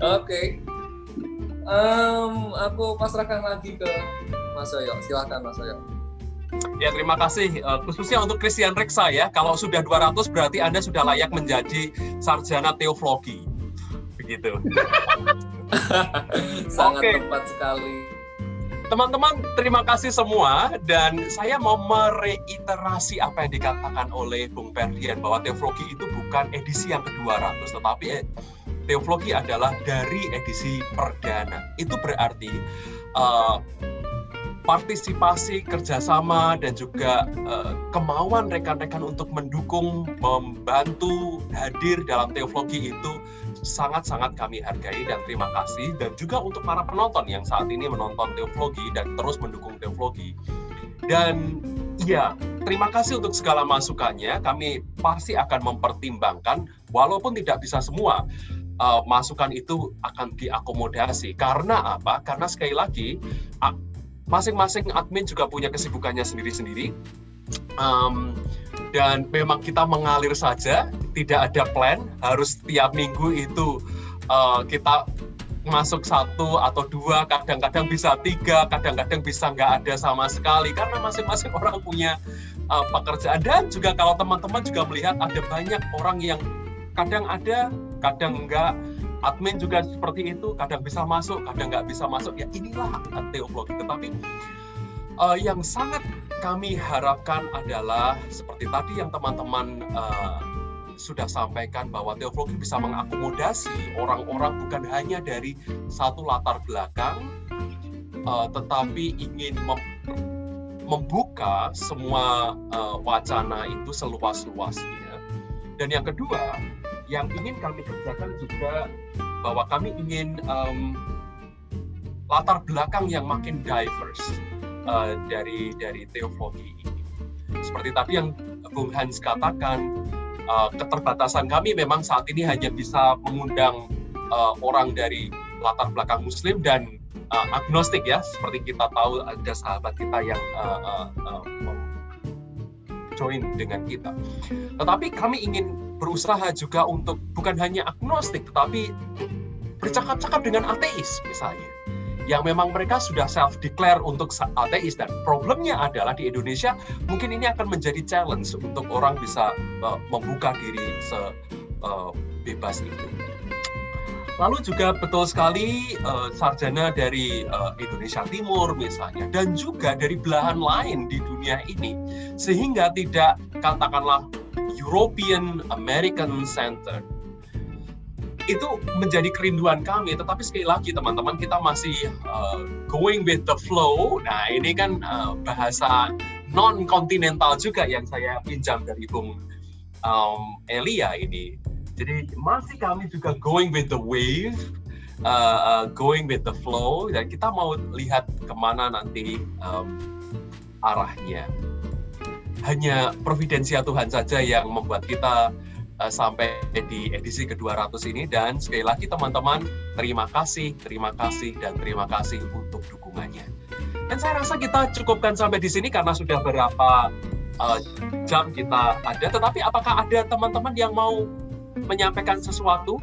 oke okay um, aku pasrahkan lagi ke Mas Yoyo. Silahkan Mas Yoyo. Ya terima kasih uh, khususnya untuk Christian Reksa ya. Kalau sudah 200 berarti Anda sudah layak menjadi sarjana teologi. Begitu. Sangat okay. tepat sekali. Teman-teman, terima kasih semua dan saya mau mereiterasi apa yang dikatakan oleh Bung Perdian bahwa teologi itu bukan edisi yang ke-200 tetapi eh, Teoflogi adalah dari edisi perdana. Itu berarti uh, partisipasi, kerjasama, dan juga uh, kemauan rekan-rekan untuk mendukung, membantu, hadir dalam teologi itu sangat-sangat kami hargai dan terima kasih. Dan juga untuk para penonton yang saat ini menonton teologi dan terus mendukung teologi. Dan ya, terima kasih untuk segala masukannya. Kami pasti akan mempertimbangkan, walaupun tidak bisa semua uh, masukan itu akan diakomodasi. Karena apa? Karena sekali lagi masing-masing admin juga punya kesibukannya sendiri-sendiri. Um, dan memang kita mengalir saja, tidak ada plan. Harus tiap minggu itu uh, kita masuk satu atau dua, kadang-kadang bisa tiga, kadang-kadang bisa nggak ada sama sekali. Karena masing-masing orang punya uh, pekerjaan. Dan juga kalau teman-teman juga melihat ada banyak orang yang kadang ada kadang enggak admin juga seperti itu kadang bisa masuk kadang nggak bisa masuk. Ya inilah teologi tetapi uh, yang sangat kami harapkan adalah seperti tadi yang teman-teman uh, sudah sampaikan bahwa teologi bisa mengakomodasi orang-orang bukan hanya dari satu latar belakang uh, tetapi ingin mem membuka semua uh, wacana itu seluas-luasnya. Dan yang kedua yang ingin kami kerjakan juga bahwa kami ingin um, latar belakang yang makin diverse uh, dari dari teologi ini. Seperti tadi yang Bung Hans katakan, uh, keterbatasan kami memang saat ini hanya bisa mengundang uh, orang dari latar belakang Muslim dan uh, agnostik ya, seperti kita tahu ada sahabat kita yang uh, uh, uh, join dengan kita. Tetapi kami ingin berusaha juga untuk bukan hanya agnostik, tetapi bercakap-cakap dengan ateis misalnya yang memang mereka sudah self declare untuk ateis dan problemnya adalah di Indonesia mungkin ini akan menjadi challenge untuk orang bisa uh, membuka diri se uh, bebas itu. Lalu juga betul sekali uh, sarjana dari uh, Indonesia Timur misalnya dan juga dari belahan lain di dunia ini sehingga tidak katakanlah European American Center itu menjadi kerinduan kami. Tetapi sekali lagi teman-teman kita masih uh, going with the flow. Nah ini kan uh, bahasa non kontinental juga yang saya pinjam dari Bung um, Elia ini. Jadi masih kami juga going with the wave uh, uh, going with the flow. Dan kita mau lihat ke mana nanti um, arahnya. Hanya providensia Tuhan saja yang membuat kita sampai di edisi ke-200 ini dan sekali lagi teman-teman terima kasih, terima kasih dan terima kasih untuk dukungannya. Dan saya rasa kita cukupkan sampai di sini karena sudah berapa uh, jam kita ada. Tetapi apakah ada teman-teman yang mau menyampaikan sesuatu?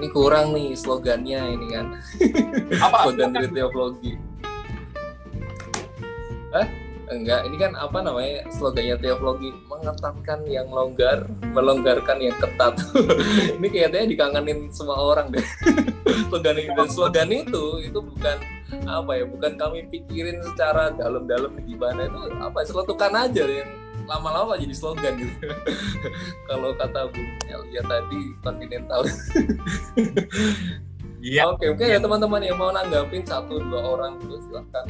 Ini kurang nih slogannya ini kan. Apa? Slogan dari teologi. Hah? Enggak ini kan apa namanya slogannya teologi mengetatkan yang longgar melonggarkan yang ketat. Ini kayaknya dikangenin semua orang deh. Slogan itu dan slogan itu itu bukan apa ya bukan kami pikirin secara dalam-dalam gimana itu apa seletukan aja yang lama-lama jadi slogan gitu. Kalau kata Bu Elia tadi kontinental. Iya. Oke, oke ya teman-teman yang mau nanggapin satu dua orang itu silahkan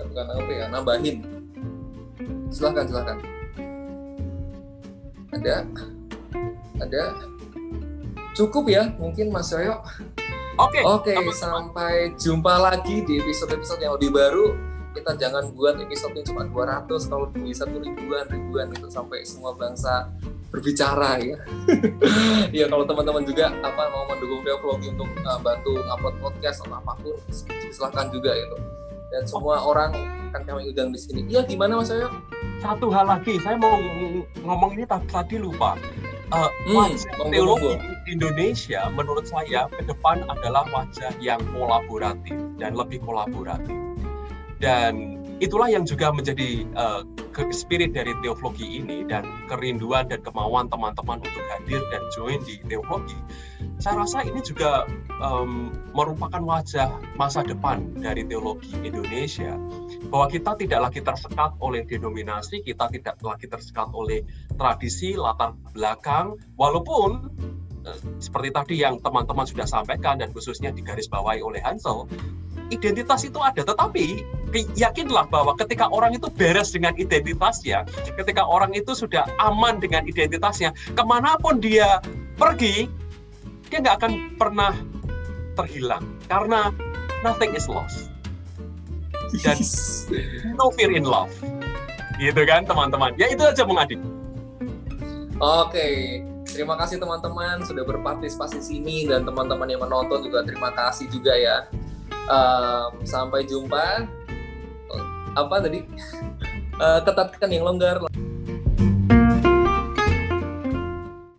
ya, bukan apa ya? Nambahin. Silahkan silahkan. Ada? Ada? Cukup ya mungkin Mas Yoyo Oke. Okay, Oke, okay, sampai jumpa lagi di episode-episode yang lebih baru. Kita jangan buat episode yang cuma 200 kalau bisa tuh ribuan ribuan itu sampai semua bangsa berbicara ya. ya kalau teman-teman juga apa mau mendukung Vloggy untuk uh, bantu ngupload podcast atau apa pun silahkan juga itu dan semua orang akan kami undang di sini. Iya, gimana Mas Ayo? Satu hal lagi, saya mau ngomong ini tadi lupa. Uh, hmm, wajah teologi di Indonesia menurut saya ke depan adalah wajah yang kolaboratif dan lebih kolaboratif. Dan itulah yang juga menjadi uh, spirit dari teologi ini dan kerinduan dan kemauan teman-teman untuk hadir dan join di teologi. Saya rasa ini juga um, merupakan wajah masa depan dari teologi Indonesia bahwa kita tidak lagi tersekat oleh denominasi, kita tidak lagi tersekat oleh tradisi latar belakang, walaupun uh, seperti tadi yang teman-teman sudah sampaikan dan khususnya digarisbawahi oleh Hansel, identitas itu ada, tetapi yakinlah bahwa ketika orang itu beres dengan identitasnya, ketika orang itu sudah aman dengan identitasnya, ke mana pun dia pergi, dia nggak akan pernah terhilang. Karena nothing is lost. Dan no fear in love. Gitu kan teman-teman? Ya itu aja Bung Adi. Oke terima kasih teman-teman sudah berpartisipasi sini. Dan teman-teman yang menonton juga terima kasih juga ya um, sampai jumpa. Apa tadi? Uh, ketatkan yang longgar